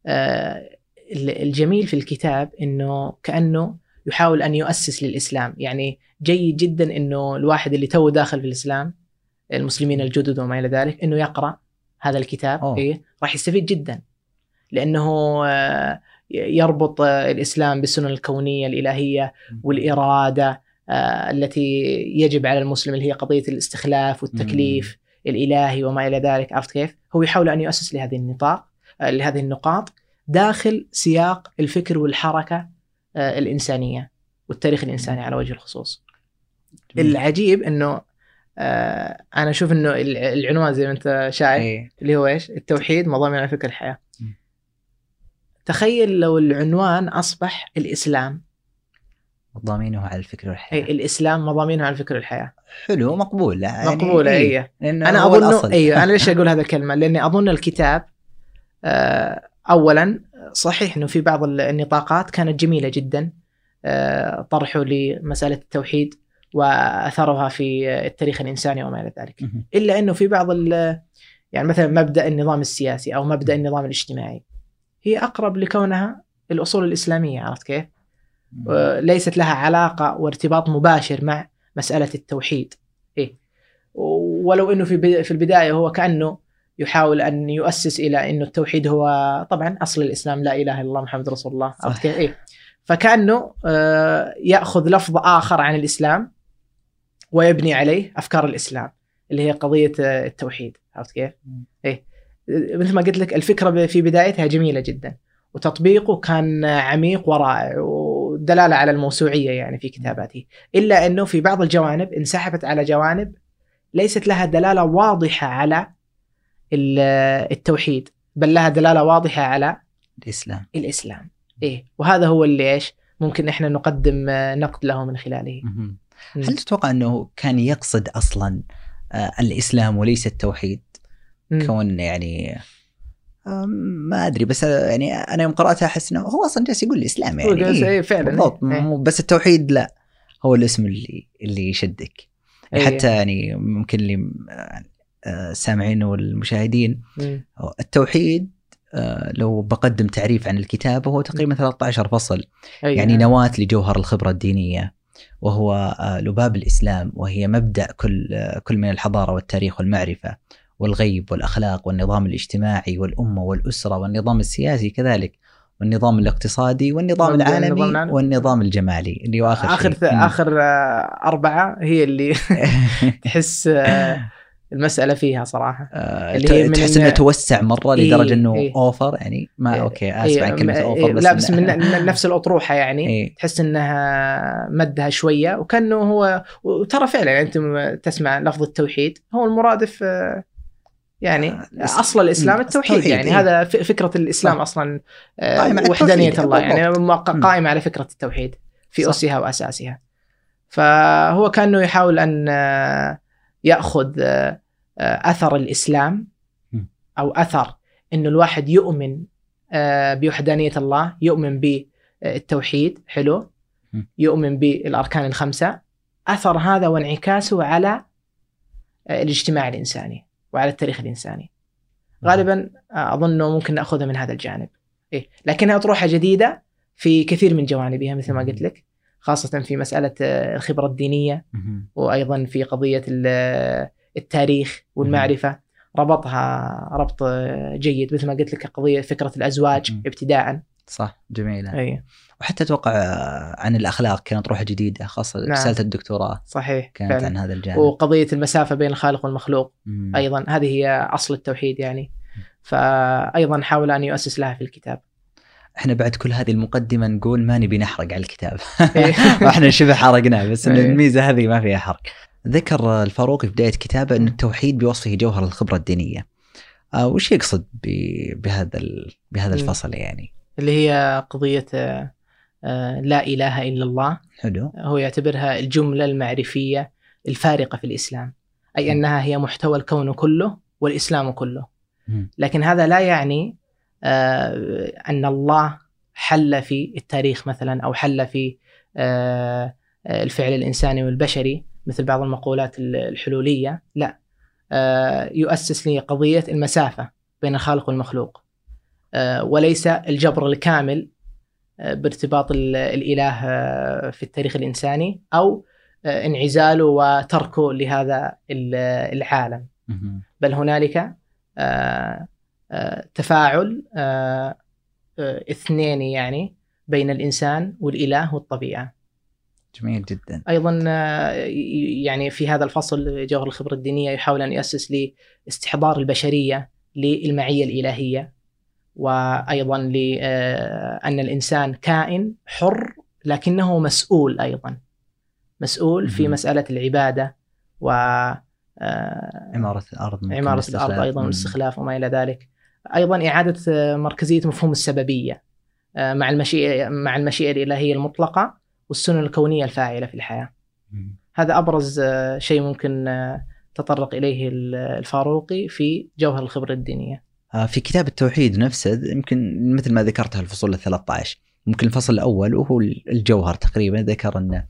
آه، ال- الجميل في الكتاب إنه كأنه يحاول أن يؤسس للإسلام. يعني جيد جدا إنه الواحد اللي تو داخل في الإسلام المسلمين الجدد وما إلى ذلك إنه يقرأ هذا الكتاب. إيه راح يستفيد جدا لأنه آه، يربط آه، الإسلام بالسنن الكونية الإلهية والإرادة آه، التي يجب على المسلم اللي هي قضية الاستخلاف والتكليف الإلهي وما إلى ذلك عرفت كيف؟ هو يحاول أن يؤسس لهذه النطاق لهذه النقاط داخل سياق الفكر والحركة الإنسانية والتاريخ الإنساني على وجه الخصوص. جميل. العجيب إنه أنا أشوف إنه الع- العنوان زي ما أنت شايف إيه. اللي هو إيش؟ التوحيد مضامين على فكر الحياة. تخيل لو العنوان أصبح الإسلام، ضامينه على الفكر والحياة أي الإسلام مضامينه على فكر الحياة. حلو مقبول يعني مقبوله إيه. أي أنا أظن. أيوه أنا ليش أقول هذا الكلمة؟ لأني أظن الكتاب آه، اولا صحيح إنه في بعض النطاقات كانت جميلة جدا آه، طرحه لمسألة التوحيد وأثرها في التاريخ الإنساني وما إلى ذلك. إلا إنه في بعض ال- يعني مثلا مبدأ النظام السياسي أو مبدأ النظام الاجتماعي هي أقرب لكونها الأصول الإسلامية عرفت كيف؟ ليست لها علاقة وارتباط مباشر مع مسألة التوحيد. إيه ولو إنه في في البداية هو كأنه يحاول أن يؤسس إلى إنه التوحيد هو طبعا أصل الإسلام لا إله إلا الله محمد رسول الله. عرفت كيف؟ إيه فكأنه آه، يأخذ لفظ آخر عن الإسلام ويبني عليه أفكار الإسلام اللي هي قضية آه، التوحيد عرفت كيف؟ إيه. مثل ما قلت لك الفكرة في بدايتها جميلة جدا وتطبيقه كان عميق ورائع ودلالة على الموسوعية يعني في كتاباته. إلا أنه في بعض الجوانب انسحبت على جوانب ليست لها دلالة واضحة على ال- التوحيد بل لها دلالة واضحة على الإسلام. الإسلام. إيه. وهذا هو اللي إيش؟ ممكن إحنا نقدم آه، نقد له من خلاله. هل تتوقع أنه كان يقصد أصلا آه، الإسلام وليس التوحيد. كون يعني ما أدري بس آه، يعني أنا يوم قرأتها أحس إنه هو أصلا جالس يقول الإسلام هو يعني جالس- إيه إيه فعلا بالضبط إيه. بس التوحيد لا هو الاسم اللي اللي يشدك إيه. حتى يعني ممكن اللي آه، السامعين والمشاهدين مم. التوحيد لو بقدم تعريف عن الكتاب هو تقريبا 13 فصل أي يعني. نواة لجوهر الخبرة الدينية وهو آه، لباب الإسلام وهي مبدأ كل آه، كل من الحضارة والتاريخ والمعرفة والغيب والأخلاق والنظام الاجتماعي والأمة والأسرة والنظام السياسي كذلك والنظام الاقتصادي والنظام العالمي العالمي. والنظام الجمالي اللي هو آخر آخر شيء. آخر آه، أربعة هي اللي تحس المسألة فيها صراحة آه، اللي هي من تحس إنه توسع مرة إيه، لدرجة إنه إيه. أوفر يعني ما إيه، أوكي آسف عن إيه، كلمة إيه، أوفر بس لا بس من من نفس الأطروحة يعني إيه. تحس إنها مدها شوية وكأنه هو وترى فعلا يعني أنت تسمع لفظ التوحيد هو المرادف آه، يعني آه، أصل الإسلام التوحيد التوحيد، يعني إيه. هذا فكرة الإسلام صح. أصلا آه، وحدانية الله يعني. قائمة على فكرة التوحيد في صح. اسها وأساسها فهو كأنه يحاول أن يأخذ آه، آه، أثر الإسلام. أو أثر إنه الواحد يؤمن آه، بوحدانية الله يؤمن بالتوحيد حلو. يؤمن بالأركان الخمسة. أثر هذا وانعكاسه على الاجتماع الإنساني وعلى التاريخ الإنساني. غالبا اظنه ممكن نأخذها من هذا الجانب. إيه لكنها أطروحة جديدة في كثير من جوانبها مثل ما قلت لك. خاصة في مسألة آه، الخبرة الدينية مهم. وأيضا في قضية ال- التاريخ والمعرفة. ربطها ربط جيد مثل ما قلت لك قضية فكرة الأزواج مم. ابتداء. صح جميلة. أي. وحتى أتوقع آه، عن الأخلاق كانت روحه جديدة خاصة نعم. رسالة الدكتوراه. صحيح كانت فعلا. عن هذا الجانب. وقضية المسافة بين الخالق والمخلوق. مم. أيضا هذه هي أصل التوحيد يعني. فايضا حاول أن يؤسس لها في الكتاب. إحنا بعد كل هذه المقدمة نقول ما نبي نحرق على الكتاب. إيه. وإحنا شبه حرقناه بس إن إيه. الميزة هذه ما فيها حرق. ذكر الفاروقي في بداية كتابه إن التوحيد بوصفه جوهر الخبرة الدينية. آه وش يقصد بهذا ال- بهذا مم. الفصل يعني؟ اللي هي قضية آه، لا إله إلا الله. حلو. هو يعتبرها الجملة المعرفية الفارقة في الإسلام. أي أنها هي محتوى الكون كله والإسلام كله. لكن هذا لا يعني أن الله حل في التاريخ مثلا أو حل في آه، آه، الفعل الإنساني والبشري مثل بعض المقولات ال- الحلولية. لا. آه، يؤسس لي قضية المسافة بين الخالق والمخلوق. آه، وليس الجبر الكامل آه، بارتباط ال- الإله آه، في التاريخ الإنساني أو آه، انعزاله وتركه لهذا ال- العالم. بل هنالك آه، آه، تفاعل آه، آه، اثنين يعني بين الإنسان والإله والطبيعة. جميل جدا أيضا آه، يعني في هذا الفصل جوهر الخبرة الدينية يحاول أن يؤسس لاستحضار البشرية للمعية الإلهية وأيضا لأن الإنسان كائن حر لكنه مسؤول أيضا مسؤول في. مسألة العبادة و عمارة الأرض. الأرض أيضا مم. والاستخلاف وما إلى ذلك أيضا إعادة آه، مركزية مفهوم السببية آه، مع المشيئة مع المشيئة الإلهية المطلقة والسنن الكونية الفاعلة في الحياة مم. هذا أبرز آه، شيء ممكن تطرق إليه ال- الفاروقي في جوهر الخبرة الدينية آه، في كتاب التوحيد نفسه يمكن مثل ما ذكرتها الفصول ال 13 ممكن الفصل الأول وهو الجوهر تقريبا ذكر أن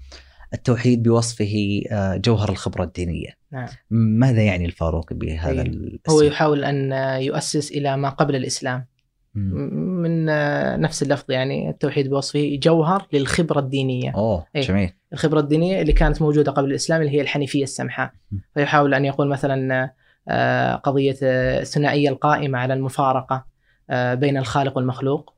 التوحيد بوصفه آه، جوهر الخبرة الدينية. نعم. ماذا يعني الفاروق بهذا أي. الاسم؟ هو يحاول أن يؤسس إلى ما قبل الإسلام مم. من آه، نفس اللفظ يعني التوحيد بوصفه جوهر للخبرة الدينية أوه أي. جميل الخبرة الدينية اللي كانت موجودة قبل الإسلام اللي هي الحنيفية السمحاء. فيحاول أن يقول مثلا آه، قضية الثنائية القائمة على المفارقة بين الخالق والمخلوق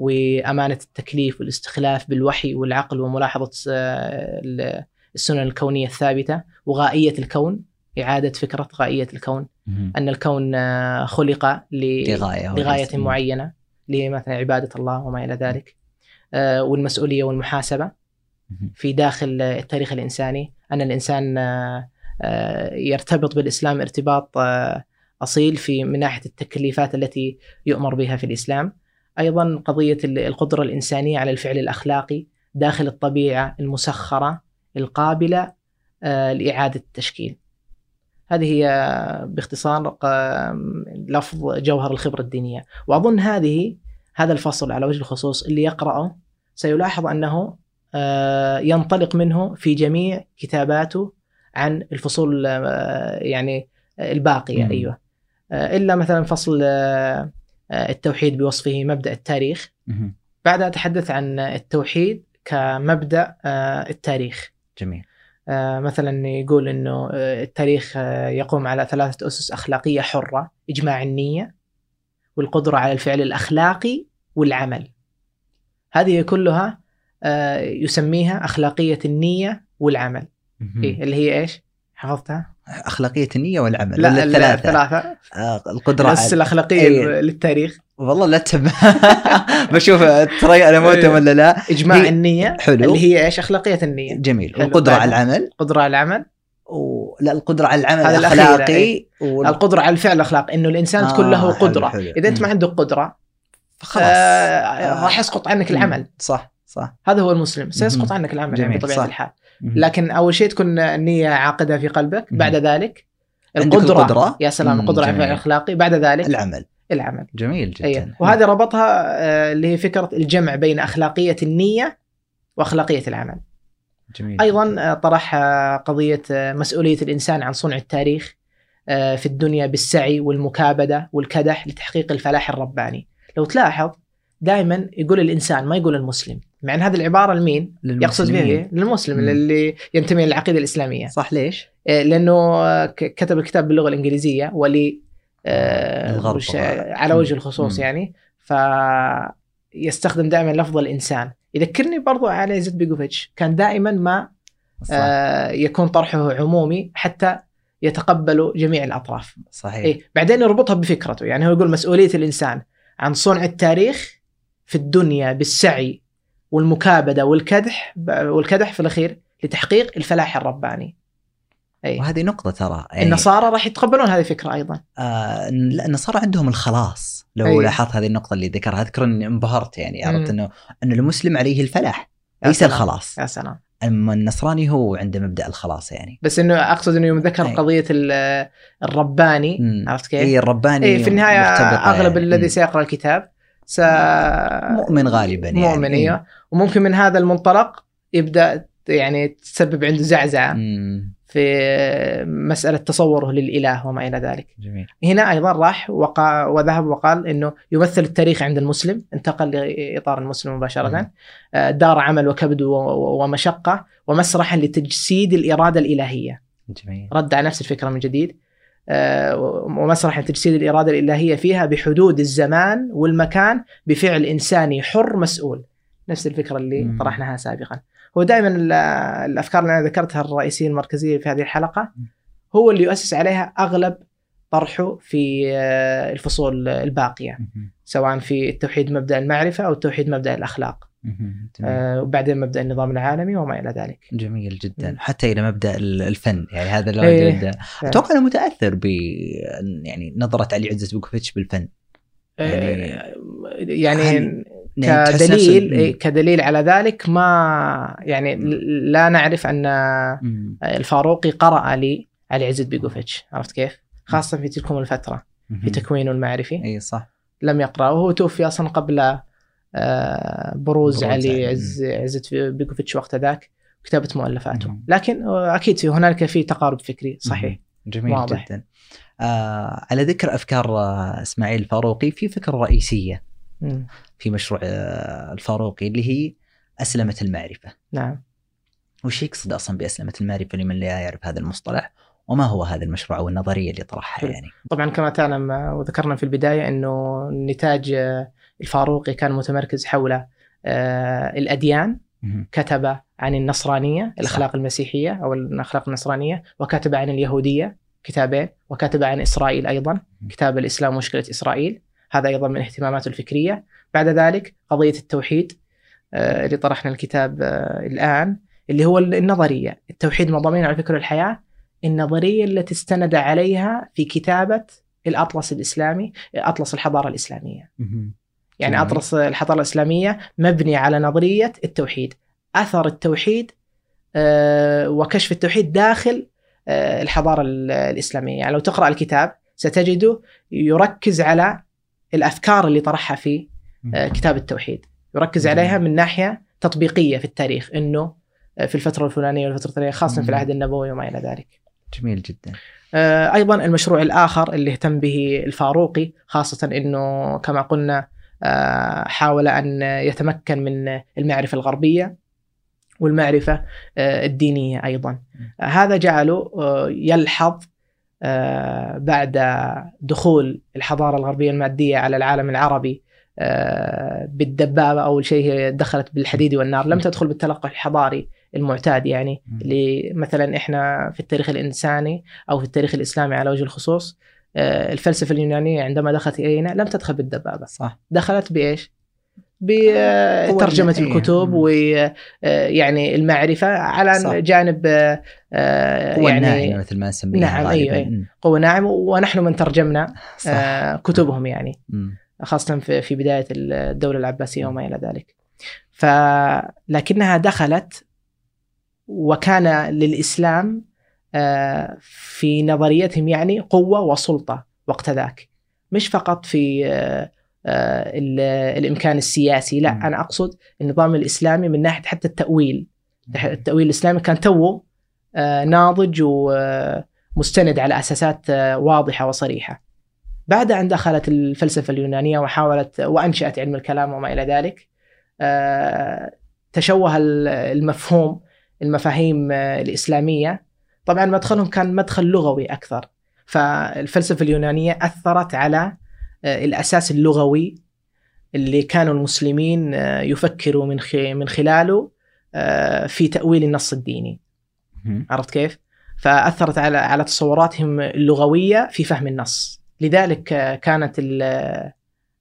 وأمانة التكليف والاستخلاف بالوحي والعقل وملاحظة آه، ال- السنن الكونية الثابتة وغائية الكون إعادة فكرة غائية الكون مم. أن الكون آه، خلق ل- لغاية لغاية مم. معينة لمثلا عبادة الله وما إلى ذلك آه، والمسؤولية والمحاسبة مم. في داخل التاريخ الإنساني أن الإنسان آه، آه، يرتبط بالإسلام ارتباط أصيل في من ناحية التكليفات التي يؤمر بها في الإسلام أيضا قضية ال- القدرة الإنسانية على الفعل الأخلاقي داخل الطبيعة المسخرة القابلة آه، لإعادة التشكيل. هذه هي باختصار ق- لفظ جوهر الخبرة الدينية. وأظن هذه هذا الفصل على وجه الخصوص اللي يقرأه سيلاحظ أنه آه، ينطلق منه في جميع كتاباته عن الفصول آه، يعني. أيوة. آه، إلا مثلا فصل آه، آه، التوحيد بوصفه مبدأ التاريخ. بعدها تحدث عن التوحيد كمبدأ آه، التاريخ. جميل. آه، مثلا يقول إنه آه، التاريخ يقوم على ثلاثة أسس أخلاقية حرة إجماع النية والقدرة على الفعل الأخلاقي والعمل. هذه كلها يسميها أخلاقية النية والعمل. إيه اللي هي إيش؟ حفظتها؟ أخلاقية النية والعمل لا الثلاثة الثلاثة آه، القدرة بس على- الأخلاقية إيه. للتاريخ والله لا تب بشوف ترى أنا موتم ولا لا إجماع هي- النية حلو. اللي هي إيش أخلاقية النية جميل حلو. القدره على. العمل القدره على العمل و... لا القدرة على العمل هذا الأخلاقي إيه. وال... القدرة على الفعل الأخلاقي إنه الإنسان آه، تكون له حلو، قدرة حلو. إذا أنت. ما عندك قدرة خلاص آه راح يسقط عنك. العمل صح صح هذا هو المسلم سيسقط. عنك العمل جميل، يعني بطبيعه. الحال. لكن أول شيء تكون النية عاقدة في قلبك. بعد ذلك القدرة, القدرة. يا سلام القدرة على الفعل. الأخلاقي بعد ذلك العمل العمل جميل جدا أيه. وهذا ربطها آه، اللي هي فكرة الجمع بين أخلاقية النية وأخلاقية العمل جميل أيضا. آه، طرح آه، قضية مسؤولية الإنسان عن صنع التاريخ في الدنيا بالسعي والمكابدة والكدح لتحقيق الفلاح الرباني لو تلاحظ دائما يقول الإنسان ما يقول المسلم مع إن هذه العبارة لمين يقصد للمسلمين. إيه؟ للمسلم مم. اللي ينتمي للعقيدة الإسلامية صح ليش؟ إيه، لأنه كتب الكتاب باللغة الإنجليزية ولي آه، الغرب وش-. على وجه. الخصوص مم. يعني فيستخدم دائما لفظ الإنسان يذكرني برضو على زيد بيجوفيتش كان دائما ما آه، يكون طرحه عمومي حتى يتقبل جميع الأطراف صحيح إيه بعدين يربطها بفكرته يعني هو يقول مسؤولية الإنسان عن صنع التاريخ في الدنيا بالسعي والمكابدة والكدح والكدح في الأخير لتحقيق الفلاح الرباني اي وهذه نقطة ترى يعني النصارى راح يتقبلون هذه الفكرة أيضا آه لا النصارى عندهم الخلاص لو أي. لاحظت هذه النقطة اللي ذكرها أذكر إني انبهرت يعني. عرفت إنه ان المسلم عليه الفلاح ليس سلام. الخلاص يا سلام أما النصراني هو عنده مبدأ الخلاص يعني بس إنه أقصد إنه يوم ذكر أي. قضية ال- الرباني مم. عرفت كيف؟ اي الرباني اي في النهاية أغلب يعني. الذي. سيقرأ الكتاب س مؤمن غالبا يعني مؤمن أيوه وممكن من هذا المنطلق يبدأ يعني تسبب عنده زعزعة مم. في مسألة تصوره للإله وما إلى ذلك. جميل هنا أيضا راح وقا وذهب وقال إنه يمثل التاريخ عند المسلم انتقل لإطار المسلم مباشرة مم. آه، دار عمل وكبد ومشقة ومسرحا لتجسيد الإرادة الإلهية. جميل رد على نفس الفكرة من جديد ومسرح تجسيد الإرادة الإلهية فيها بحدود الزمان والمكان بفعل إنساني حر مسؤول نفس الفكرة اللي مم. طرحناها سابقا هو دائما ال- الأفكار اللي أنا ذكرتها الرئيسية المركزية في هذه الحلقة هو اللي يؤسس عليها أغلب طرحه في آه، الفصول الباقية سواء في التوحيد مبدأ المعرفة أو التوحيد مبدأ الأخلاق جميل. آه، وبعدين مبدأ النظام العالمي وما إلى ذلك. جميل جدا. مم. حتى إلى مبدأ ال- الفن. يعني هذا اللي إيه. أتوقع إنه متأثر ب يعني نظرة علي عزت بوكوفيتش بالفن. يعني- آه، يعني يعني كدليل إيه، كدليل على ذلك ما يعني لا نعرف أن مم. الفاروقي قرأ لي علي عزت بيجوفيتش عرفت كيف؟ خاصة في تلكم الفترة في. تكوينه المعرفي. اي صح. لم يقرأ وهو توفي أصلا قبل بروز بروز علي علي. عز عزت بيجوفيتش وقت ذاك كتابة مؤلفاته مم. لكن آه، أكيد في هنالك في تقارب فكري صحيح جميل واضح. جدا آه على ذكر أفكار آه، إسماعيل الفاروقي في فكرة رئيسية مم. في مشروع آه الفاروقي اللي هي أسلمة المعرفة نعم وش يقصد أصلا بأسلمة المعرفة لمن لا يعرف هذا المصطلح وما هو هذا المشروع أو النظرية اللي طرحها. يعني طبعا كما تعلم آه، وذكرنا في البداية أنه نتاج آه، الفاروقي كان متمركز حول آه، الأديان. كتب عن النصرانية الأخلاق المسيحية أو الأخلاق النصرانية وكتب عن اليهودية كتابين وكتب عن إسرائيل أيضا كتاب الإسلام مشكلة إسرائيل هذا أيضا من اهتماماته الفكرية. بعد ذلك قضية التوحيد آه، اللي طرحنا الكتاب آه، الآن اللي هو النظرية. التوحيد مضامين على فكر الحياة النظرية التي استند عليها في كتابة الأطلس الإسلامي أطلس الحضارة الإسلامية. يعني جميل. أطلس الحضارة الإسلامية مبني على نظرية التوحيد أثر التوحيد آه، وكشف التوحيد داخل آه، الحضارة ال- الإسلامية يعني لو تقرأ الكتاب ستجده يركز على الأفكار اللي طرحها في آه، كتاب التوحيد يركز. عليها من ناحية تطبيقية في التاريخ آه، في الفترة الفلانية والفترة الفلانية خاصة في مم. العهد النبوي وما إلى ذلك جميل جدا أيضا المشروع الآخر اللي اهتم به الفاروقي خاصة إنه كما قلنا حاول أن يتمكن من المعرفة الغربية والمعرفة آه، الدينية أيضا. آه، هذا جعله آه، يلحظ آه، بعد دخول الحضارة الغربية المادية على العالم العربي آه، بالدبابة أول شيء هي دخلت بالحديد والنار. لم تدخل بالتلقح الحضاري المعتاد يعني اللي مثلا إحنا في التاريخ الإنساني أو في التاريخ الإسلامي على وجه الخصوص آه، الفلسفة اليونانية عندما دخلت الينا لم تدخل بالدبابة صح دخلت بإيش؟ بترجمه قوة الكتب. ويعني المعرفة على صح. جانب آه، آه، قوة يعني الناعمة مثل ما نسميها نعم، غالباً. أيوة،. قوة ناعمة ونحن من ترجمنا صح آه، كتبهم يعني. خاصة في بداية الدولة العباسية وما إلى ذلك. ف لكنها دخلت وكان للإسلام آه، في نظريتهم يعني قوة وسلطة وقت ذاك. مش فقط في آه، آه، ال- الإمكان السياسي، لا مم. أنا أقصد النظام الإسلامي من ناحية حتى التأويل. التأويل الإسلامي كان توه آه، ناضج ومستند على أساسات آه، واضحة وصريحة. بعد أن دخلت الفلسفة اليونانية وحاولت وأنشأت علم الكلام وما إلى ذلك تشوه ال- المفهوم المفاهيم الإسلامية طبعا مدخلهم كان مدخل لغوي أكثر فالفلسفة اليونانية أثرت على آه، الأساس اللغوي اللي كانوا المسلمين آه، يفكروا من من خلاله آه، في تأويل النص الديني. عرفت كيف؟ فأثرت على على تصوراتهم اللغوية في فهم النص، لذلك كانت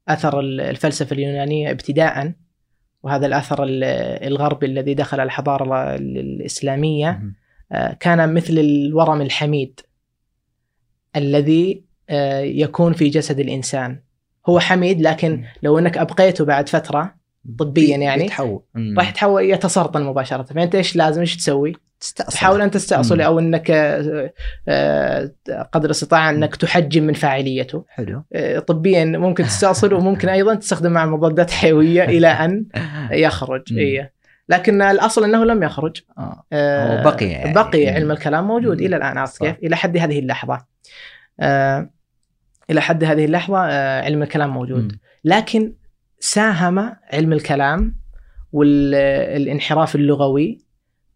أثر ال- الفلسفة اليونانية ابتداء وهذا الأثر ال- الغربي الذي دخل الحضارة ال- الإسلامية كان مثل الورم الحميد الذي آه، يكون في جسد الإنسان هو حميد لكن. لو انك ابقيته بعد فترة طبياً يعني بيتحول مم. راح يتحول يتسرطن مباشرة فأنت إيش لازم إيش تسوي؟ تستأصل تحاول أن تستأصل مم. أو إنك آه، آه، قدر الاستطاعه أنك تحجم من فاعليته حلو آه، طبيا ممكن تستأصل وممكن أيضا تستخدم مع مضادات حيوية إلى أن يخرج. إيه. لكن الأصل إنه لم يخرج آه. آه، بقي يعني. بقي مم. علم الكلام موجود مم. إلى الآن عرفت. كيف؟ إلى حد هذه اللحظة آه، إلى حد هذه اللحظة آه، علم الكلام موجود مم. لكن ساهم علم الكلام والانحراف اللغوي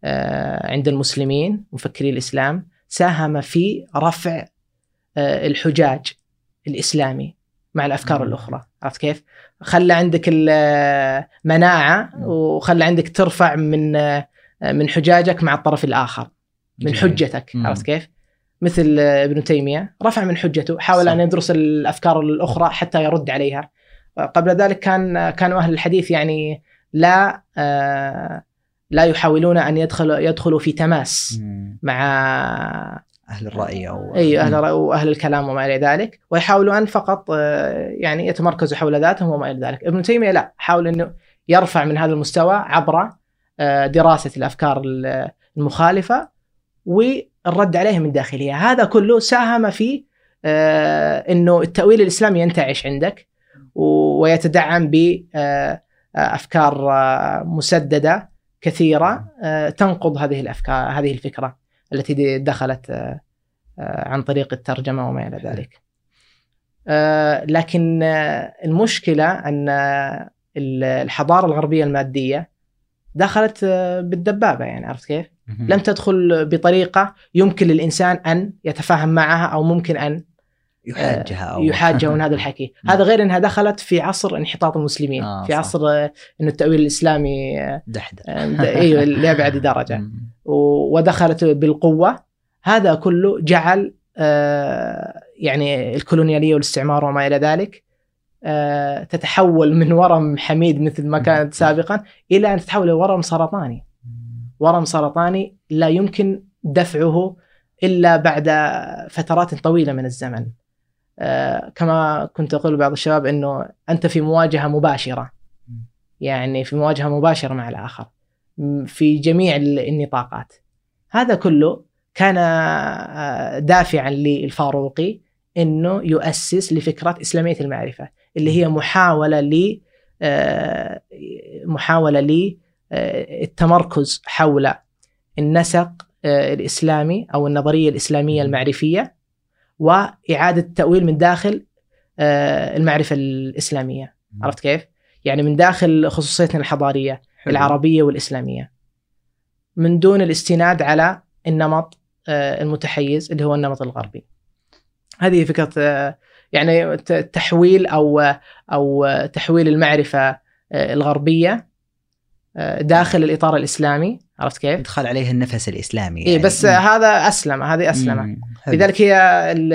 آه، عند المسلمين مفكري الإسلام ساهم في رفع آه، الحجاج الإسلامي مع الأفكار مم. الأخرى عرفت كيف؟ خلى عندك المناعه. وخلى عندك ترفع من من حجاجك مع الطرف الآخر من. حجتك. عرفت كيف؟ مثل ابن تيمية رفع من حجته حاول صح. أن يدرس الأفكار الأخرى حتى يرد عليها قبل ذلك كان كانوا أهل الحديث يعني لا آه، لا يحاولون أن يدخلوا يدخلوا في تماس. مع أهل الرأي أو أي أهل مم. الرأي وأهل الكلام وما إلى ذلك. ويحاولوا ان فقط آه، يعني يتمركزوا حول ذاتهم وما إلى ذلك. ابن تيمية لا حاول إنه يرفع من هذا المستوى عبر آه، دراسة الأفكار ال- المخالفة والرد عليها من داخلها هذا كله ساهم في آه، إنه التأويل الإسلامي ينتعش عندك ويتدعم بافكار مسددة كثيرة تنقض هذه الأفكار هذه الفكرة. التي دخلت آه، آه، عن طريق الترجمة وما إلى ذلك. آه، لكن المشكلة أن الحضارة الغربية المادية دخلت بالدبابة يعني عرفت كيف؟ لم تدخل بطريقة يمكن للإنسان أن يتفاهم معها أو ممكن أن يحاجها أو يحاجه من هذا الحكي، مم. هذا غير انها دخلت في عصر انحطاط المسلمين، آه، في صح. عصر آه، إنه التأويل الإسلامي آه، دحدة إيوه لابعد درجة. ودخلت بالقوة. هذا كله جعل آه، يعني الكولونيالية والاستعمار وما إلى ذلك آه، تتحول من ورم حميد مثل ما كانت سابقا إلى أن تتحول إلى ورم سرطاني. ورم سرطاني لا يمكن دفعه إلا بعد فترات طويلة من الزمن. آه، كما كنت أقول لبعض الشباب أنه أنت في مواجهة مباشرة. يعني في مواجهة مباشرة مع الآخر. م- في جميع ال- النطاقات. هذا كله كان آه، دافعا للفاروقي إنه يؤسس لفكرة إسلامية المعرفة اللي هي محاولة ل آه، محاولة ل آه، التمركز حول النسق آه، الإسلامي أو النظرية الإسلامية المعرفية. وإعادة التأويل من داخل آه، المعرفة الإسلامية عرفت كيف؟ يعني من داخل خصوصيتنا الحضارية حلو. العربية والإسلامية من دون الاستناد على النمط آه، المتحيز اللي هو النمط الغربي. هذه فكرة آه، يعني تحويل أو أو تحويل المعرفة الغربية داخل الإطار الإسلامي عرفت كيف؟ يدخل عليه النفس الإسلامي اي بس آه، هذا اسلم هذه أسلمه. مم. لذلك هي ال-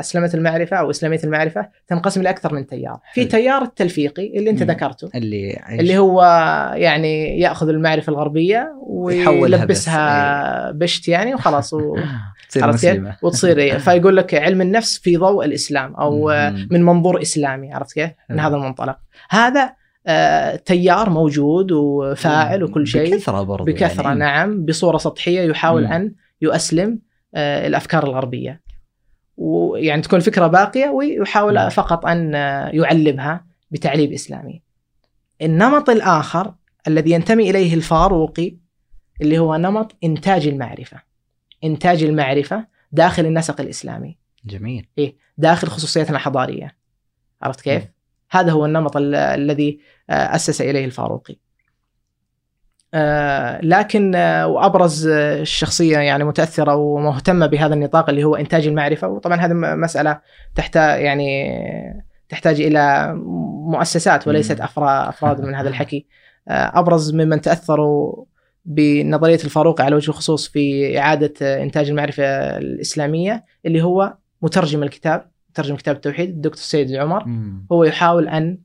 أسلمة المعرفة أو إسلامية المعرفة تنقسم لاكثر من تيار، في. تيار التلفيقي اللي أنت مم. ذكرته اللي اللي هو يعني يأخذ المعرفة الغربية ويلبسها بشت يعني وخلاص و... تصير عرفت كيف؟ وتصير إيه. فيقول لك علم النفس في ضوء الإسلام أو مم. من منظور إسلامي عرفت كيف؟ من. هذا المنطلق. هذا آه، تيار موجود وفاعل وكل شيء بكثرة برضو بكثرة يعني. نعم بصورة سطحية يحاول مم. أن يؤسلم آه، الأفكار الغربية. ويعني تكون الفكرة باقية ويحاول مم. فقط أن آه، يعلبها بتعليب إسلامي. النمط الآخر الذي ينتمي إليه الفاروقي اللي هو نمط إنتاج المعرفة. إنتاج المعرفة داخل النسق الإسلامي، جميل داخل خصوصيتنا الحضارية. عرفت كيف؟ مم. هذا هو النمط ال- الذي آه، أسس إليه الفاروقي. آه، لكن آه، وأبرز الشخصية يعني متأثرة ومهتمة بهذا النطاق اللي هو إنتاج المعرفة وطبعا هذه مسألة تحتاج يعني تحتاج إلى مؤسسات وليست. أفراد من هذا الحكي أبرز ممن تأثروا بنظرية الفاروق على وجه الخصوص في إعادة إنتاج المعرفة الإسلامية اللي هو مترجم الكتاب مترجم كتاب التوحيد الدكتور سيد العمر مم. هو يحاول أن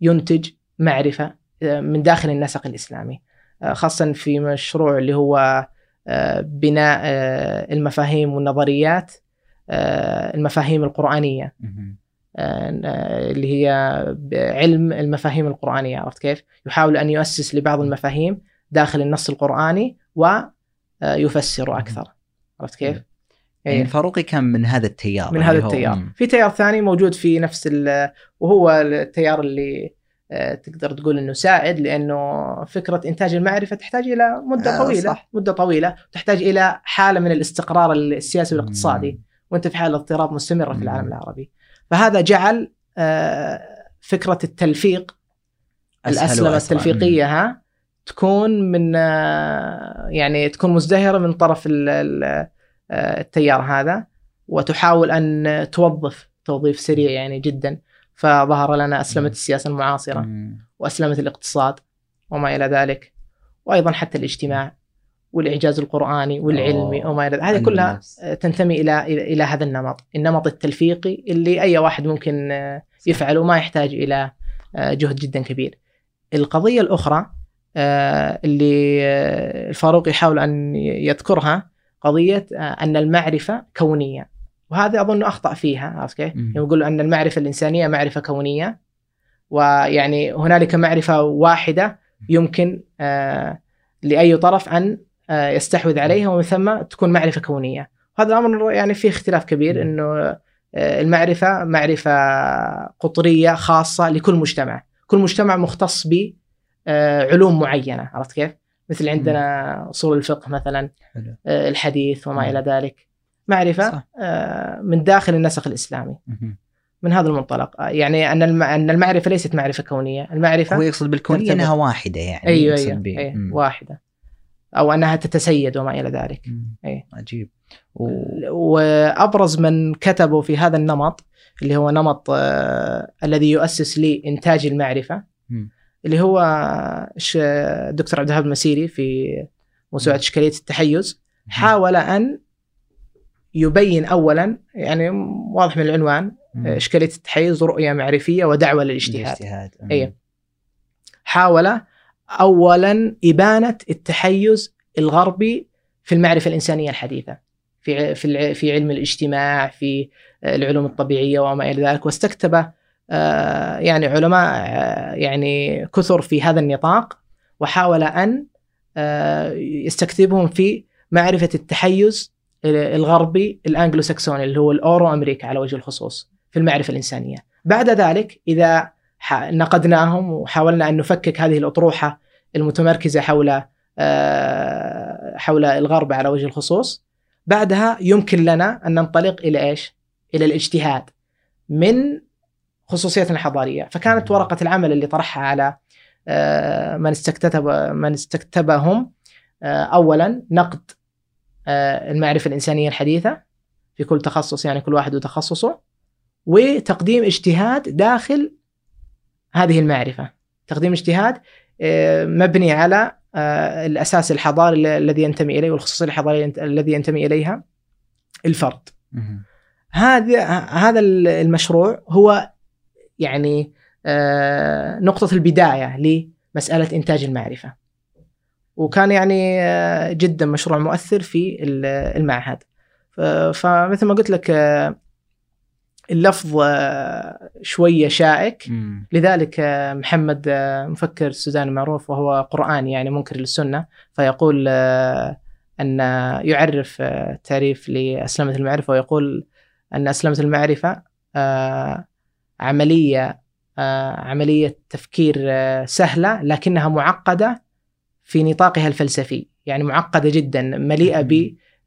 ينتج معرفة آه، من داخل النسق الإسلامي آه، خاصة في مشروع اللي هو آه، بناء المفاهيم والنظريات المفاهيم القرآنية مم. اللي هي علم المفاهيم القرآنية عرفت كيف؟ يحاول أن يؤسس لبعض المفاهيم داخل النص القرآني ويفسر أكثر عرفت كيف؟ يعني إيه. الفاروقي كان من هذا التيار من هذا هو- التيار مم. في تيار ثاني موجود في نفس ال- وهو التيار اللي آه، تقدر تقول إنه سائد لأنه فكرة إنتاج المعرفة تحتاج إلى مدة آه، طويلة صح. مدة طويلة تحتاج إلى حالة من الاستقرار السياسي والاقتصادي مم. وأنت في حالة اضطراب مستمرة في مم. العالم العربي فهذا جعل آه، فكرة التلفيق الأسلمة. التلفيقية ها تكون من آه، يعني تكون مزدهرة من طرف ال- التيار هذا وتحاول أن توظف توظيف سريع يعني جدا فظهر لنا أسلمة. السياسة المعاصرة. وأسلمة الاقتصاد وما إلى ذلك وأيضا حتى الاجتماع والإعجاز القرآني والعلمي. وما إلى ذلك هذه كلها. تنتمي إلى إلى هذا النمط، النمط التلفيقي اللي أي واحد ممكن آه، يفعله وما يحتاج إلى آه، جهد جدا كبير. القضية الأخرى آه، اللي الفاروق يحاول أن يذكرها قضية آه، أن المعرفة كونية. وهذا أظن أخطأ فيها عرفت كيف؟ يقول أن المعرفة الإنسانية معرفة كونية. ويعني هنالك معرفة واحدة يمكن آه، لأي طرف أن آه، يستحوذ عليها ومن ثم تكون معرفة كونية. هذا الأمر يعني فيه اختلاف كبير. إنه المعرفة معرفة قطرية خاصة لكل مجتمع. كل مجتمع مختص بعلوم معينة عرفت كيف؟ مثل عندنا أصول الفقه مثلا حلو. آه، الحديث وما. إلى ذلك معرفة صح. آه، من داخل النسق الإسلامي. من هذا المنطلق آه، يعني أن أن المعرفة ليست معرفة كونية المعرفة هو يقصد بالكونية ترتبط. إنها واحدة يعني أيوه أيوه. أيوة مم. واحدة أو أنها تتسيد وما إلى ذلك. أي. عجيب و... وأبرز من كتبوا في هذا النمط اللي هو نمط آه الذي يؤسس لإنتاج المعرفة مم. اللي هو الدكتور عبد الوهاب المسيري في موسوعة. إشكالية التحيز حاول أن يبين اولا يعني واضح من العنوان. إشكالية التحيز رؤية معرفية ودعوة للاجتهاد الاجتهاد مم. أيوة. حاول اولا إبانة التحيز الغربي في المعرفة الإنسانية الحديثة في في في علم الاجتماع في العلوم الطبيعية وما إلى ذلك واستكتب يعني علماء آه، يعني كثر في هذا النطاق وحاول أن آه، يستكتبهم في معرفة التحيز الغربي الانجلو ساكسوني اللي هو الأورو أمريكا على وجه الخصوص في المعرفة الإنسانية. بعد ذلك إذا نقدناهم وحاولنا أن نفكك هذه الأطروحة المتمركزة حول آه، حول الغرب على وجه الخصوص بعدها يمكن لنا أن ننطلق إلى إيش؟ إلى الاجتهاد من خصوصيتنا الحضارية، فكانت ورقة العمل اللي طرحها على آه، من استكتب من استكتبهم آه، اولا نقد آه، المعرفة الإنسانية الحديثة في كل تخصص يعني كل واحد وتخصصه وتقديم اجتهاد داخل هذه المعرفة. تقديم اجتهاد مبني على الأساس الحضاري ال- الذي ينتمي إليه والخصوصية الحضارية الذي ينتمي إليها الفرد. هذا هذا المشروع هو يعني آه، نقطة البداية لمسألة إنتاج المعرفة. وكان يعني آه، جدا مشروع مؤثر في ال- المعهد. فمثل ما قلت لك آه، اللفظ شوية شائك. مم. لذلك محمد مفكر سوداني معروف وهو قرآني يعني منكر للسنة. فيقول أن يعرف تعريف لأسلمة المعرفة ويقول أن أسلمة المعرفة عملية آه، عملية تفكير آه، سهلة لكنها معقدة في نطاقها الفلسفي يعني معقدة جدا مليئة مم.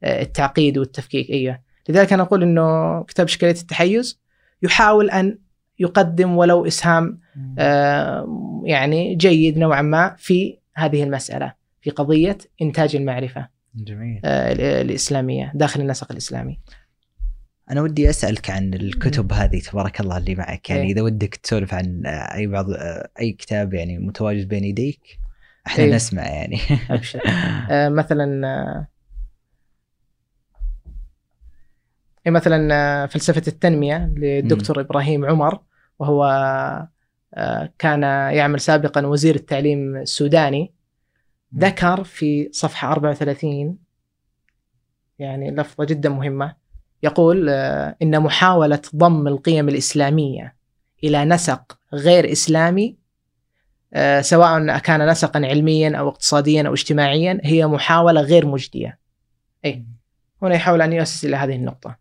بالتعقيد والتفكيك أيوه لذلك أنا أقول أنه كتاب إشكالية التحيز يحاول أن يقدم ولو إسهام مم. آه، يعني جيد نوعا ما في هذه المسألة في قضية إنتاج المعرفة جميل ال- الإسلامية داخل النسق الإسلامي أنا ودي أسألك عن الكتب هذه تبارك الله اللي معك. يعني إيه. إذا ودك تسولف عن آه، أي بعض آه، أي كتاب يعني متواجد بين يديك إحنا إيه. نسمع يعني. أبشر. آه، مثلا آه، إيه مثلا آه، فلسفة التنمية للدكتور إبراهيم عمر وهو آه، كان يعمل سابقا وزير التعليم السوداني ذكر في صفحة 34 يعني لفظة جدا مهمة يقول آه، إن محاولة ضم القيم الإسلامية إلى نسق غير إسلامي آه، سواء كان نسقا علميا أو اقتصاديا أو اجتماعيا هي محاولة غير مجدية. أي هنا يحاول أن يؤسس إلى هذه النقطة.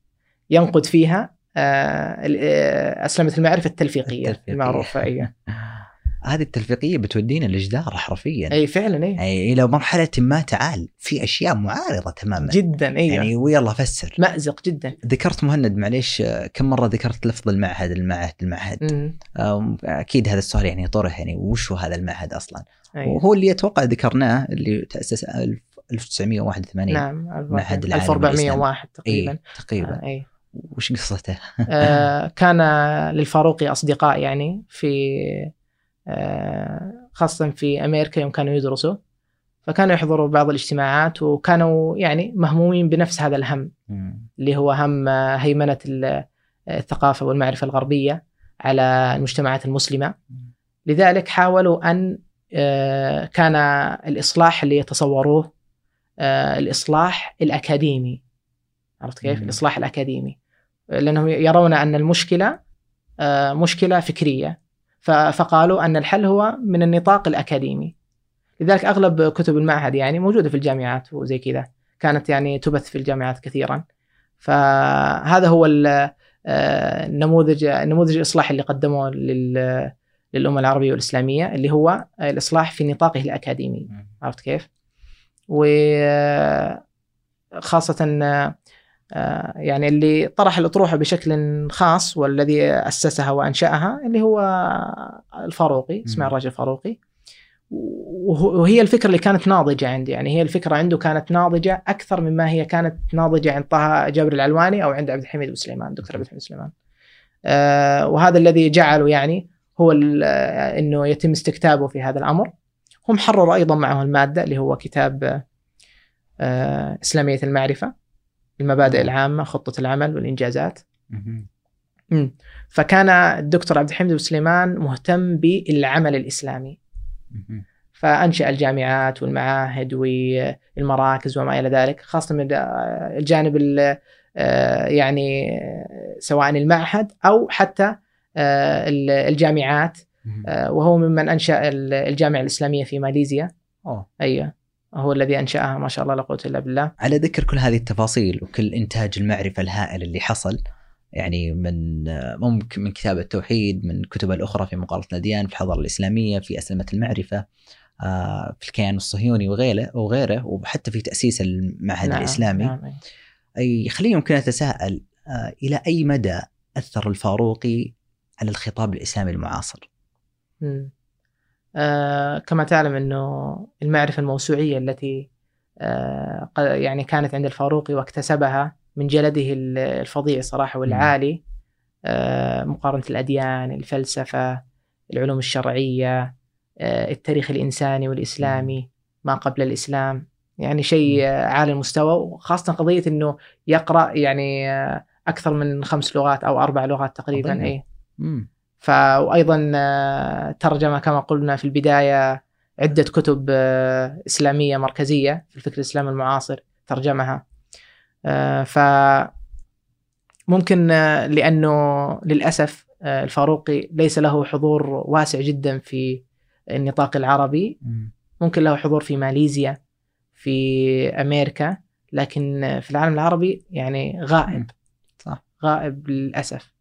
ينقد فيها آه، أسلمة المعرفة التلفيقية, التلفيقية. المعروفة أي هذه التلفيقية بتودينا الجدار حرفيا. أي فعلا أي. يعني إلى مرحلة ما تعال في أشياء معارضة تماما. جدا أي يعني ويلا فسر. مأزق جدا. ذكرت مهند معليش كم مرة ذكرت لفظ المعهد المعهد المعهد؟ أكيد هذا السؤال يعني يطرح يعني وش هو هذا المعهد أصلا؟ أي. وهو اللي أتوقع ذكرناه اللي تأسس 1981 نعم معهد العالم 1401 تقريبا اي تقريبا. آه، اي وش قصته؟ آه، كان للفاروقي أصدقاء يعني في آه، خاصة في أمريكا يوم كانوا يدرسوا فكانوا يحضروا بعض الاجتماعات وكانوا يعني مهمومين بنفس هذا الهم. اللي هو هم هيمنة ال- الثقافة والمعرفة الغربية على المجتمعات المسلمة. لذلك حاولوا أن آه، كان الإصلاح اللي يتصوروه آه، الإصلاح الأكاديمي. عرفت كيف؟ الإصلاح الأكاديمي. لأنهم يرون أن المشكلة مشكلة فكرية. فقالوا أن الحل هو من النطاق الأكاديمي لذلك أغلب كتب المعهد يعني موجودة في الجامعات وزي كذا كانت يعني تبث في الجامعات كثيرا فهذا هو ال- آه، النموذج النموذج الإصلاحي اللي قدموه لل- للأمة العربية والإسلامية اللي هو الإصلاح في نطاقه الأكاديمي. عرفت كيف؟ وخاصة آه، يعني اللي طرح الأطروحة بشكل خاص والذي أسسها وأنشأها اللي هو الفاروقي إسماعيل الراجل الفاروقي. وهي الفكرة اللي كانت ناضجة عندي يعني هي الفكرة عنده كانت ناضجة أكثر مما هي كانت ناضجة عند طه جابر العلواني أو عند عبد الحميد بن سليمان دكتور عبد الحميد سليمان. آه، وهذا الذي جعله يعني هو آه، إنه يتم استكتابه في هذا الأمر. هم حرروا أيضا معه المادة اللي هو كتاب آه، إسلامية المعرفة. المبادئ العامة خطة العمل والإنجازات. مم. فكان الدكتور عبد الحميد سليمان مهتم بالعمل الإسلامي. مم. فأنشأ الجامعات والمعاهد والمراكز وما إلى ذلك خاصة من الجانب ال- آه، يعني آه، سواء المعهد أو حتى آه، ال- الجامعات. وهو ممن أنشأ ال- الجامعة الإسلامية في ماليزيا. أوه. أيوه. هو الذي أنشأها ما شاء الله لا قوة إلا بالله على ذكر كل هذه التفاصيل وكل إنتاج المعرفة الهائل اللي حصل يعني من ممكن من كتاب التوحيد من كتب الأخرى في مقارنه الاديان في الحضارة الإسلامية في أسلمة المعرفة آه، في الكيان الصهيوني وغيره وغيره وحتى في تأسيس المعهد نعم، الإسلامي نعم، أيوة. أي خليني ممكن أتساءل آه، إلى أي مدى أثر الفاروقي على الخطاب الإسلامي المعاصر؟ مم. آه كما تعلم إنه المعرفة الموسوعية التي آه يعني كانت عند الفاروقي واكتسبها من جلده ال- الفظيع صراحة والعالي آه مقارنة الأديان، الفلسفة، العلوم الشرعية، آه التاريخ الإنساني والإسلامي، ما قبل الإسلام، يعني شيء آه، عالي المستوى وخاصة قضية إنه يقرأ يعني آه أكثر من خمس لغات أو أربع لغات تقريبا عظيم. ف وأيضا آه، ترجم كما قلنا في البداية عدة كتب آه، إسلامية مركزية في الفكر الإسلامي المعاصر ترجمها. آه، ف ممكن لأنه للأسف الفاروقي ليس له حضور واسع جدا في النطاق العربي. مم. ممكن له حضور في ماليزيا في أمريكا لكن في العالم العربي يعني غائب. صح. غائب للأسف.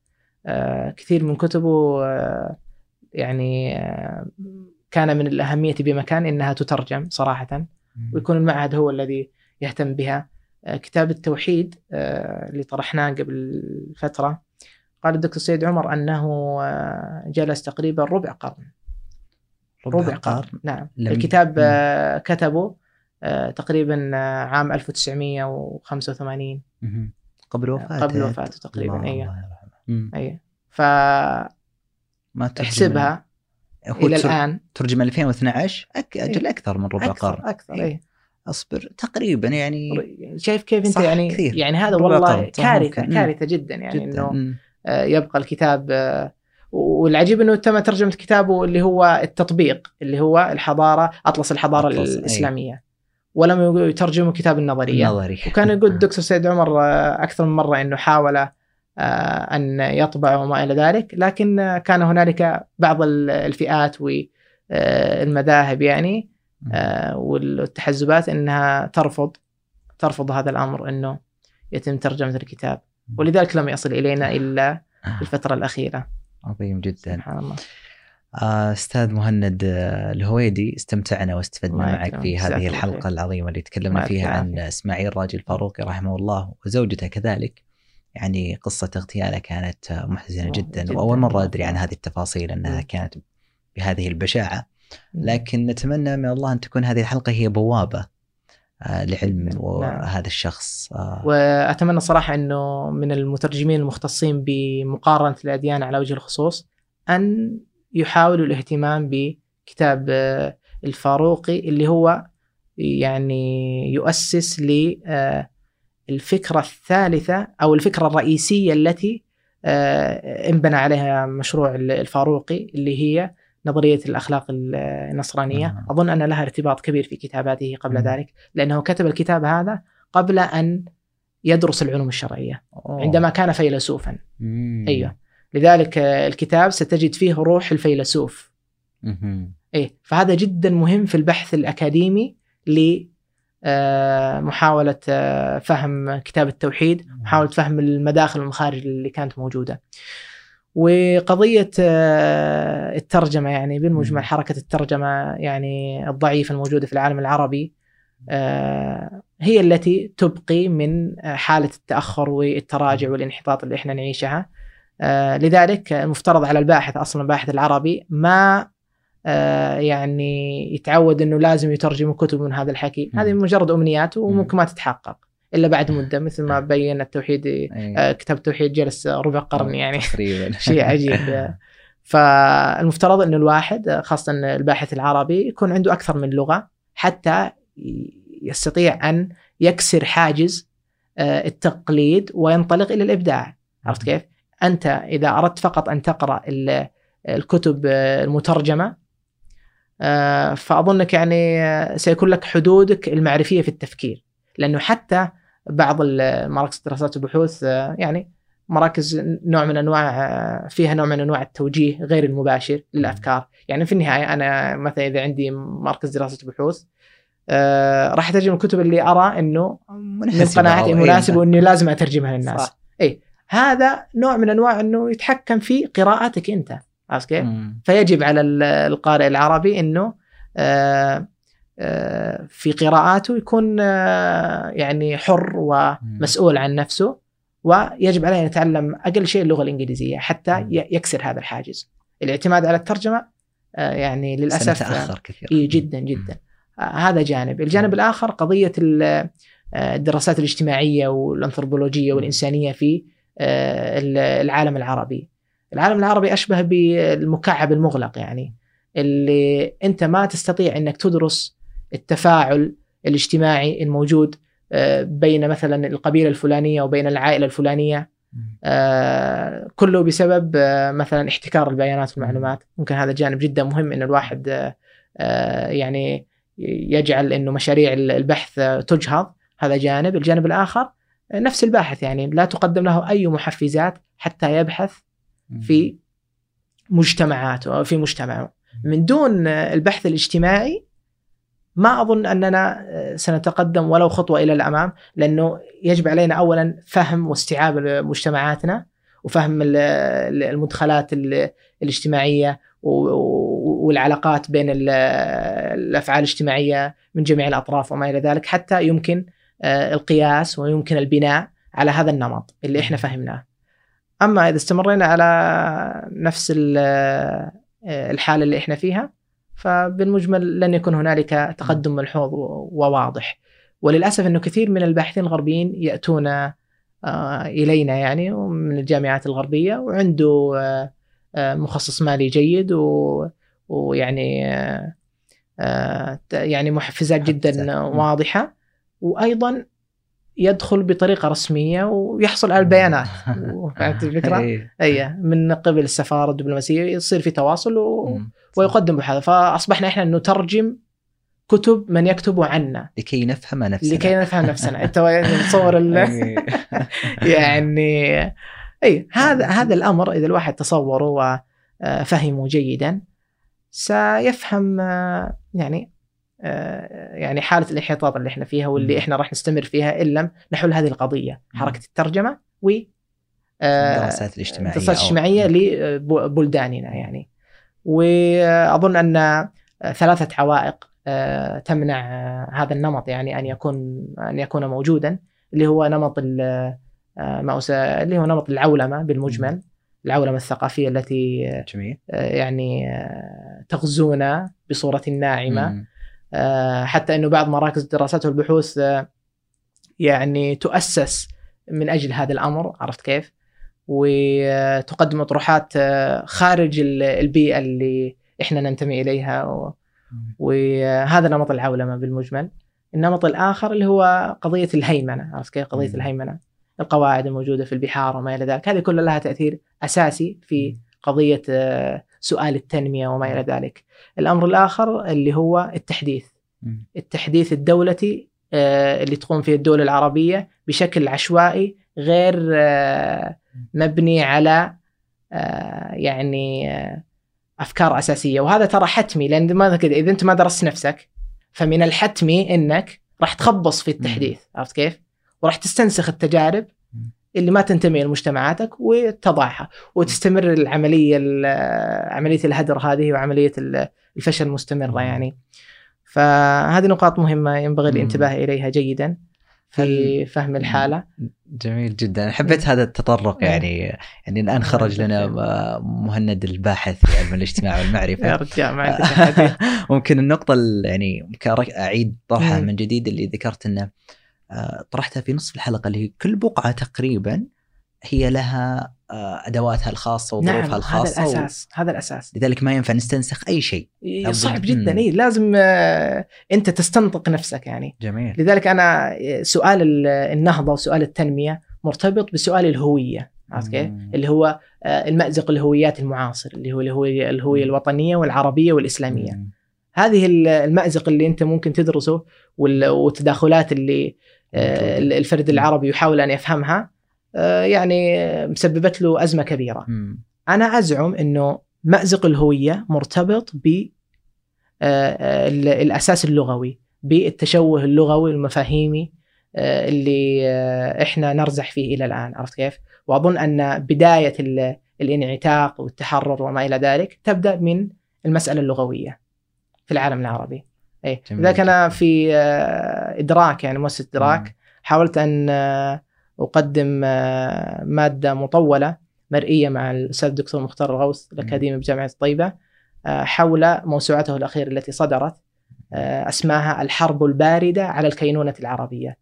كثير من كتبه آه، يعني آه، كان من الأهمية بمكان إنها تترجم صراحة مم. ويكون المعهد هو الذي يهتم بها. آه، كتاب التوحيد آه، اللي طرحناه قبل فترة قال الدكتور سيد عمر أنه آه، جلس تقريبا ربع قرن. ربع قرن. نعم. لم- الكتاب مم. آه، كتبه آه، تقريبا آه، عام 1985 مم. قبل وفاته قبل وفاته تقريبا أيوه مم. أيوه. فاحسبها ما ترجم هو إلى الآن. ترجم 2012 أك... أجل أكثر من ربع قرن. أكثر أكثر إيه. اي أصبر. تقريبا يعني شايف كيف أنت يعني كثير. يعني هذا والله كارثة. كارثة جدا يعني جدا. إنه. آه، يبقى الكتاب آه، والعجيب إنه تم ترجمة كتابه اللي هو التطبيق اللي هو الحضارة أطلس الحضارة أطلس، أي. الإسلامية. ولم يترجموا كتاب النظرية. نظري وكان يقول الدكتور سيد عمر آه، أكثر من مرة إنه حاول أن يطبع وما إلى ذلك. لكن آه، كان هنالك بعض ال- الفئات والمذاهب يعني آه، والتحزبات إنها ترفض ترفض هذا الأمر إنه يتم ترجمة الكتاب. ولذلك لم يصل إلينا إلا في الفترة الأخيرة. عظيم جدا. سبحان الله. آه، أستاذ مهند آه، الهويدي استمتعنا واستفدنا معك. في هذه الحلقة. العظيمة اللي تكلمنا فيها عن. إسماعيل راجل الفاروقي رحمه الله وزوجته كذلك. يعني قصة اغتياله كانت والله جدا, مرة الله أدري عن. هذه التفاصيل إنها مم. كانت بهذه البشاعة لكن نتمنى من الله أن تكون هذه الحلقة هي بوابة آه، لعلم نعم. وهذا الشخص آه، وأتمنى صراحة إنه من المترجمين المختصين بمقارنة الأديان على وجه الخصوص أن يحاولوا الاهتمام بكتاب آه، الفاروقي اللي هو يعني يؤسس للفكرة الثالثة أو الفكرة الرئيسية التي آه، انبنى عليها مشروع الفاروقي اللي هي نظرية الأخلاق النصرانية آه. أظن أن لها ارتباط كبير في كتاباته قبل. ذلك لأنه كتب الكتاب هذا قبل أن يدرس العلوم الشرعية أوه. عندما كان فيلسوفا مم. أيوه لذلك الكتاب ستجد فيه روح الفيلسوف. إيه فهذا جدا مهم في البحث الأكاديمي لمحاولة فهم كتاب التوحيد محاولة فهم المداخل والمخارج اللي كانت موجودة. وقضية آه، الترجمة يعني بالمجمل. حركة الترجمة يعني الضعيفة الموجودة في العالم العربي آه، هي التي تبقي من آه، حالة التأخر والتراجع والانحطاط اللي إحنا نعيشها. آه، لذلك المفترض على الباحث أصلا الباحث العربي ما آه، يعني يتعود إنه لازم يترجم كتب من هذا الحكي. هذه مجرد أمنيات وممكن ما تتحقق إلا بعد مدة مثل ما بين التوحيد أي. آه، كتاب التوحيد جلس ربع قرن يعني. تقريبا. شيء عجيب فالمفترض إنه الواحد خاصة الباحث العربي يكون عنده أكثر من لغة حتى يستطيع أن يكسر حاجز آه، التقليد وينطلق إلى الإبداع. عرفت كيف؟ أنت إذا أردت فقط أن تقرأ ال- الكتب آه، المترجمة آه، فأظنك يعني آه، سيكون لك حدودك المعرفية في التفكير. لأنه حتى بعض مراكز الدراسات والبحوث آه، يعني مراكز نوع من أنواع آه، فيها نوع من أنواع التوجيه غير المباشر للأفكار، يعني في النهاية أنا مثلا إذا عندي مركز دراسة بحوث آه، راح أترجم الكتب اللي أرى إنه من قناعتي أو- مناسبه وإني لازم أترجمها للناس. صح. هذا نوع من أنواع إنه يتحكم في قراءتك أنت، عرفت كيف؟ فيجب على ال- القارئ العربي إنه آه، آه، في قراءاته يكون آه، يعني حر ومسؤول عن نفسه ويجب عليه أن يتعلم أقل شيء اللغة الإنجليزية حتى يكسر هذا الحاجز. الاعتماد على الترجمة آه، يعني للأسف سنتأخر كثير إي جدا جدا. آه، هذا جانب، الجانب الآخر قضية آه، الدراسات الاجتماعية والأنثروبولوجية والإنسانية في ال- العالم العربي. العالم العربي أشبه بالمكعب المغلق يعني اللي أنت ما تستطيع إنك تدرس التفاعل الاجتماعي الموجود آه، بين مثلا القبيلة الفلانية وبين العائلة الفلانية. آه، كله بسبب آه، مثلا احتكار البيانات والمعلومات ممكن هذا جانب جدا مهم إن الواحد يعني يجعل إنه مشاريع البحث تجهض هذا جانب الجانب الآخر نفس الباحث يعني لا تقدم له أي محفزات حتى يبحث. في مجتمعاته أو في مجتمعه من دون البحث الاجتماعي ما أظن أننا آه، سنتقدم ولو خطوة إلى الأمام لأنه يجب علينا اولا فهم واستيعاب مجتمعاتنا وفهم ال- ال- المدخلات ال- الاجتماعية و- و- والعلاقات بين ال- الأفعال الاجتماعية من جميع الأطراف وما إلى ذلك حتى يمكن آه، القياس ويمكن البناء على هذا النمط اللي إحنا فهمناه. أما إذا استمرينا على نفس ال- الحالة اللي إحنا فيها فبالمجمل لن يكون هنالك تقدم ملحوظ وواضح. وللأسف إنه كثير من الباحثين الغربيين يأتون آه، إلينا يعني من الجامعات الغربية وعنده آه، آه، مخصص مالي جيد و- ويعني يعني محفزات جدا. واضحة. وأيضا يدخل بطريقة رسمية ويحصل على البيانات. فهمت الفكرة؟ أي من قبل السفارة الدبلوماسية يصير في تواصل و... ويقدم بهذا فأصبحنا إحنا نترجم كتب من يكتب عنا. لكي نفهم نفسنا. لكي نفهم نفسنا. أنت تصور ال... يعني- يعني أي هذا هذا الأمر إذا الواحد تصوره وفهمه جيدا سيفهم آه، يعني يعني حالة الانحطاط اللي إحنا فيها واللي. إحنا راح نستمر فيها إن لم نحل هذه القضية حركة الترجمة و آه، الدراسات الاجتماعية الدراسات الاجتماعية لبلداننا يعني. وأظن أن ثلاثة عوائق آه، تمنع آه، هذا النمط يعني أن يكون أن يكون موجودا اللي هو نمط آه، ما اللي هو نمط العولمة بالمجمل العولمة الثقافية التي آه، جميل يعني آه، تغزونا بصورة ناعمة. مم. آه، حتى إنه بعض مراكز الدراسات والبحوث آه، يعني تؤسس من أجل هذا الأمر عرفت كيف؟ وتقدم اطروحات آه، خارج ال- البيئة اللي إحنا ننتمي إليها و-. وهذا نمط العولمة بالمجمل النمط الآخر اللي هو قضية الهيمنة عرفت كيف قضية. الهيمنة القواعد الموجودة في البحار وما إلى ذلك هذه كلها لها تأثير أساسي في قضية سؤال التنمية وما إلى ذلك الأمر الآخر اللي هو التحديث. التحديث الدولتي آه، اللي تقوم فيه الدولة العربية بشكل عشوائي غير آه، مبني على آه، يعني أفكار أساسية وهذا ترى حتمي لأن ما إذا أنت ما درست نفسك فمن الحتمي أنك راح تخبص في التحديث عرفت كيف؟ وراح تستنسخ التجارب. اللي ما تنتمي لمجتمعاتك وتضعها وتستمر العملية ال- عملية الهدر هذه وعملية ال- الفشل مستمرة مم. يعني فهذه نقاط مهمة ينبغي. الانتباه إليها جيدا في فهم الحالة جميل جدا حبيت هذا التطرق مم. يعني يعني الآن خرج لنا مهند الباحث في علم الاجتماع يا والمعرفه رجال ما عندك. ممكن النقطة ال- يعني أعيد طرحها. من جديد اللي ذكرت آه، طرحتها في نصف الحلقة اللي هي كل بقعة تقريبا هي لها آه، أدواتها الخاصة نعم وظروفها هذا الخاصة و- هذا الأساس لذلك ما ينفع نستنسخ أي شيء إيه، صعب جدا مم. إيه لازم آه، أنت تستنطق نفسك يعني جميل لذلك أنا آه، سؤال ال- النهضة وسؤال التنمية مرتبط بسؤال الهوية عرفت كيف؟ اللي هو آه، المأزق الهويات المعاصر اللي هو الهوية الهوية الوطنية والعربية والإسلامية مم. هذه ال- المأزق اللي أنت ممكن تدرسه وال- والتداخلات اللي آه،. الفرد العربي يحاول أن يفهمها. آه، يعني آه، مسببت له أزمة كبيرة. مم. أنا أزعم أنه مأزق الهوية مرتبط ب آه، ال- الأساس اللغوي بالتشوه اللغوي المفاهيمي آه، اللي آه، إحنا نرزح فيه إلى الآن. عرفت كيف؟ وأظن أن بداية ال- الانعتاق والتحرر وما إلى ذلك تبدأ من المسألة اللغوية في العالم العربي. جميل. لذلك جداً. في آه، إدراك يعني مؤسسة إدراك. مم. حاولت أن آه، أقدم آه، مادة مطولة مرئية مع الأستاذ الدكتور مختار الغوث الأكاديمي بجامعة الطيبة آه، حول موسوعته الأخيرة التي صدرت اسمها الحرب الباردة على الكينونة العربية.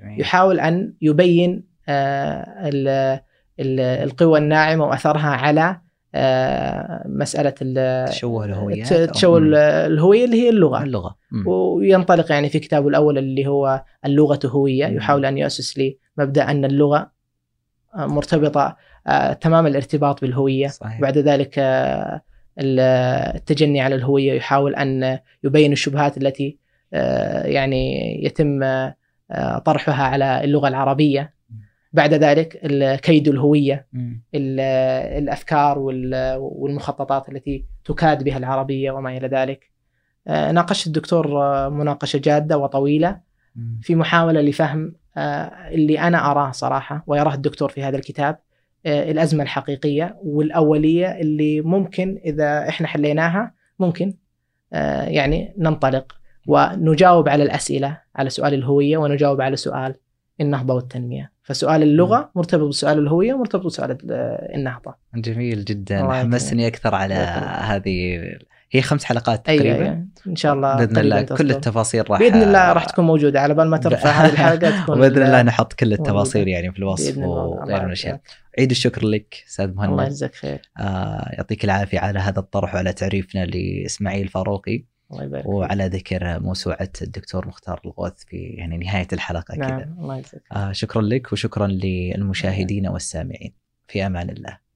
جميل. يحاول أن يبين ال- ال- القوى الناعمة وأثرها على آه، مسألة ال- تشوه أو- تشوه مم. الهوية اللي هي اللغة. اللغة. مم. وينطلق يعني في كتابه الأول اللي هو اللغة هوية. مم. يحاول أن يؤسس لمبدأ أن اللغة آه، مرتبطة آه، تمام الارتباط بالهوية. صحيح. بعد ذلك ال- التجني على الهوية. يحاول أن يبين الشبهات التي يعني يتم طرحها على اللغة العربية. بعد ذلك كيد الهوية مم. ال- الأفكار وال- والمخططات التي تكاد بها العربية وما إلى ذلك آه، ناقشت الدكتور آه، مناقشة جادة وطويلة مم. في محاولة لفهم آه، اللي أنا أراه صراحة ويراه الدكتور في هذا الكتاب الأزمة الحقيقية والأولية اللي ممكن إذا إحنا حليناها ممكن يعني ننطلق ونجاوب على الأسئلة على سؤال الهوية ونجاوب على سؤال النهضة والتنمية فسؤال اللغة مرتبط بسؤال الهوية مرتبط بسؤال ال- النهضة. جميل جدا. الله حمسني أكثر على الله. هذه. هي خمس حلقات تقريبا. أي. إن شاء الله بإذن الله. كل التفاصيل راح بإذن الله راح تكون موجودة على بال ما ترفع هذه الحلقة تكون وبإذن الله ال- نحط كل التفاصيل موجودة. يعني في الوصف الله. الله وغير من الأشياء. عيد الشكر لك أستاذ الله مهند يجزاك خير. آه يعطيك العافية على هذا الطرح وعلى تعريفنا لإسماعيل فاروقي. الله يبارك. وعلى ذكر موسوعة الدكتور مختار الغوث في يعني نهاية الحلقة كذا. نعم الله يجزاك آه شكرا لك وشكرا للمشاهدين والسامعين. في أمان الله.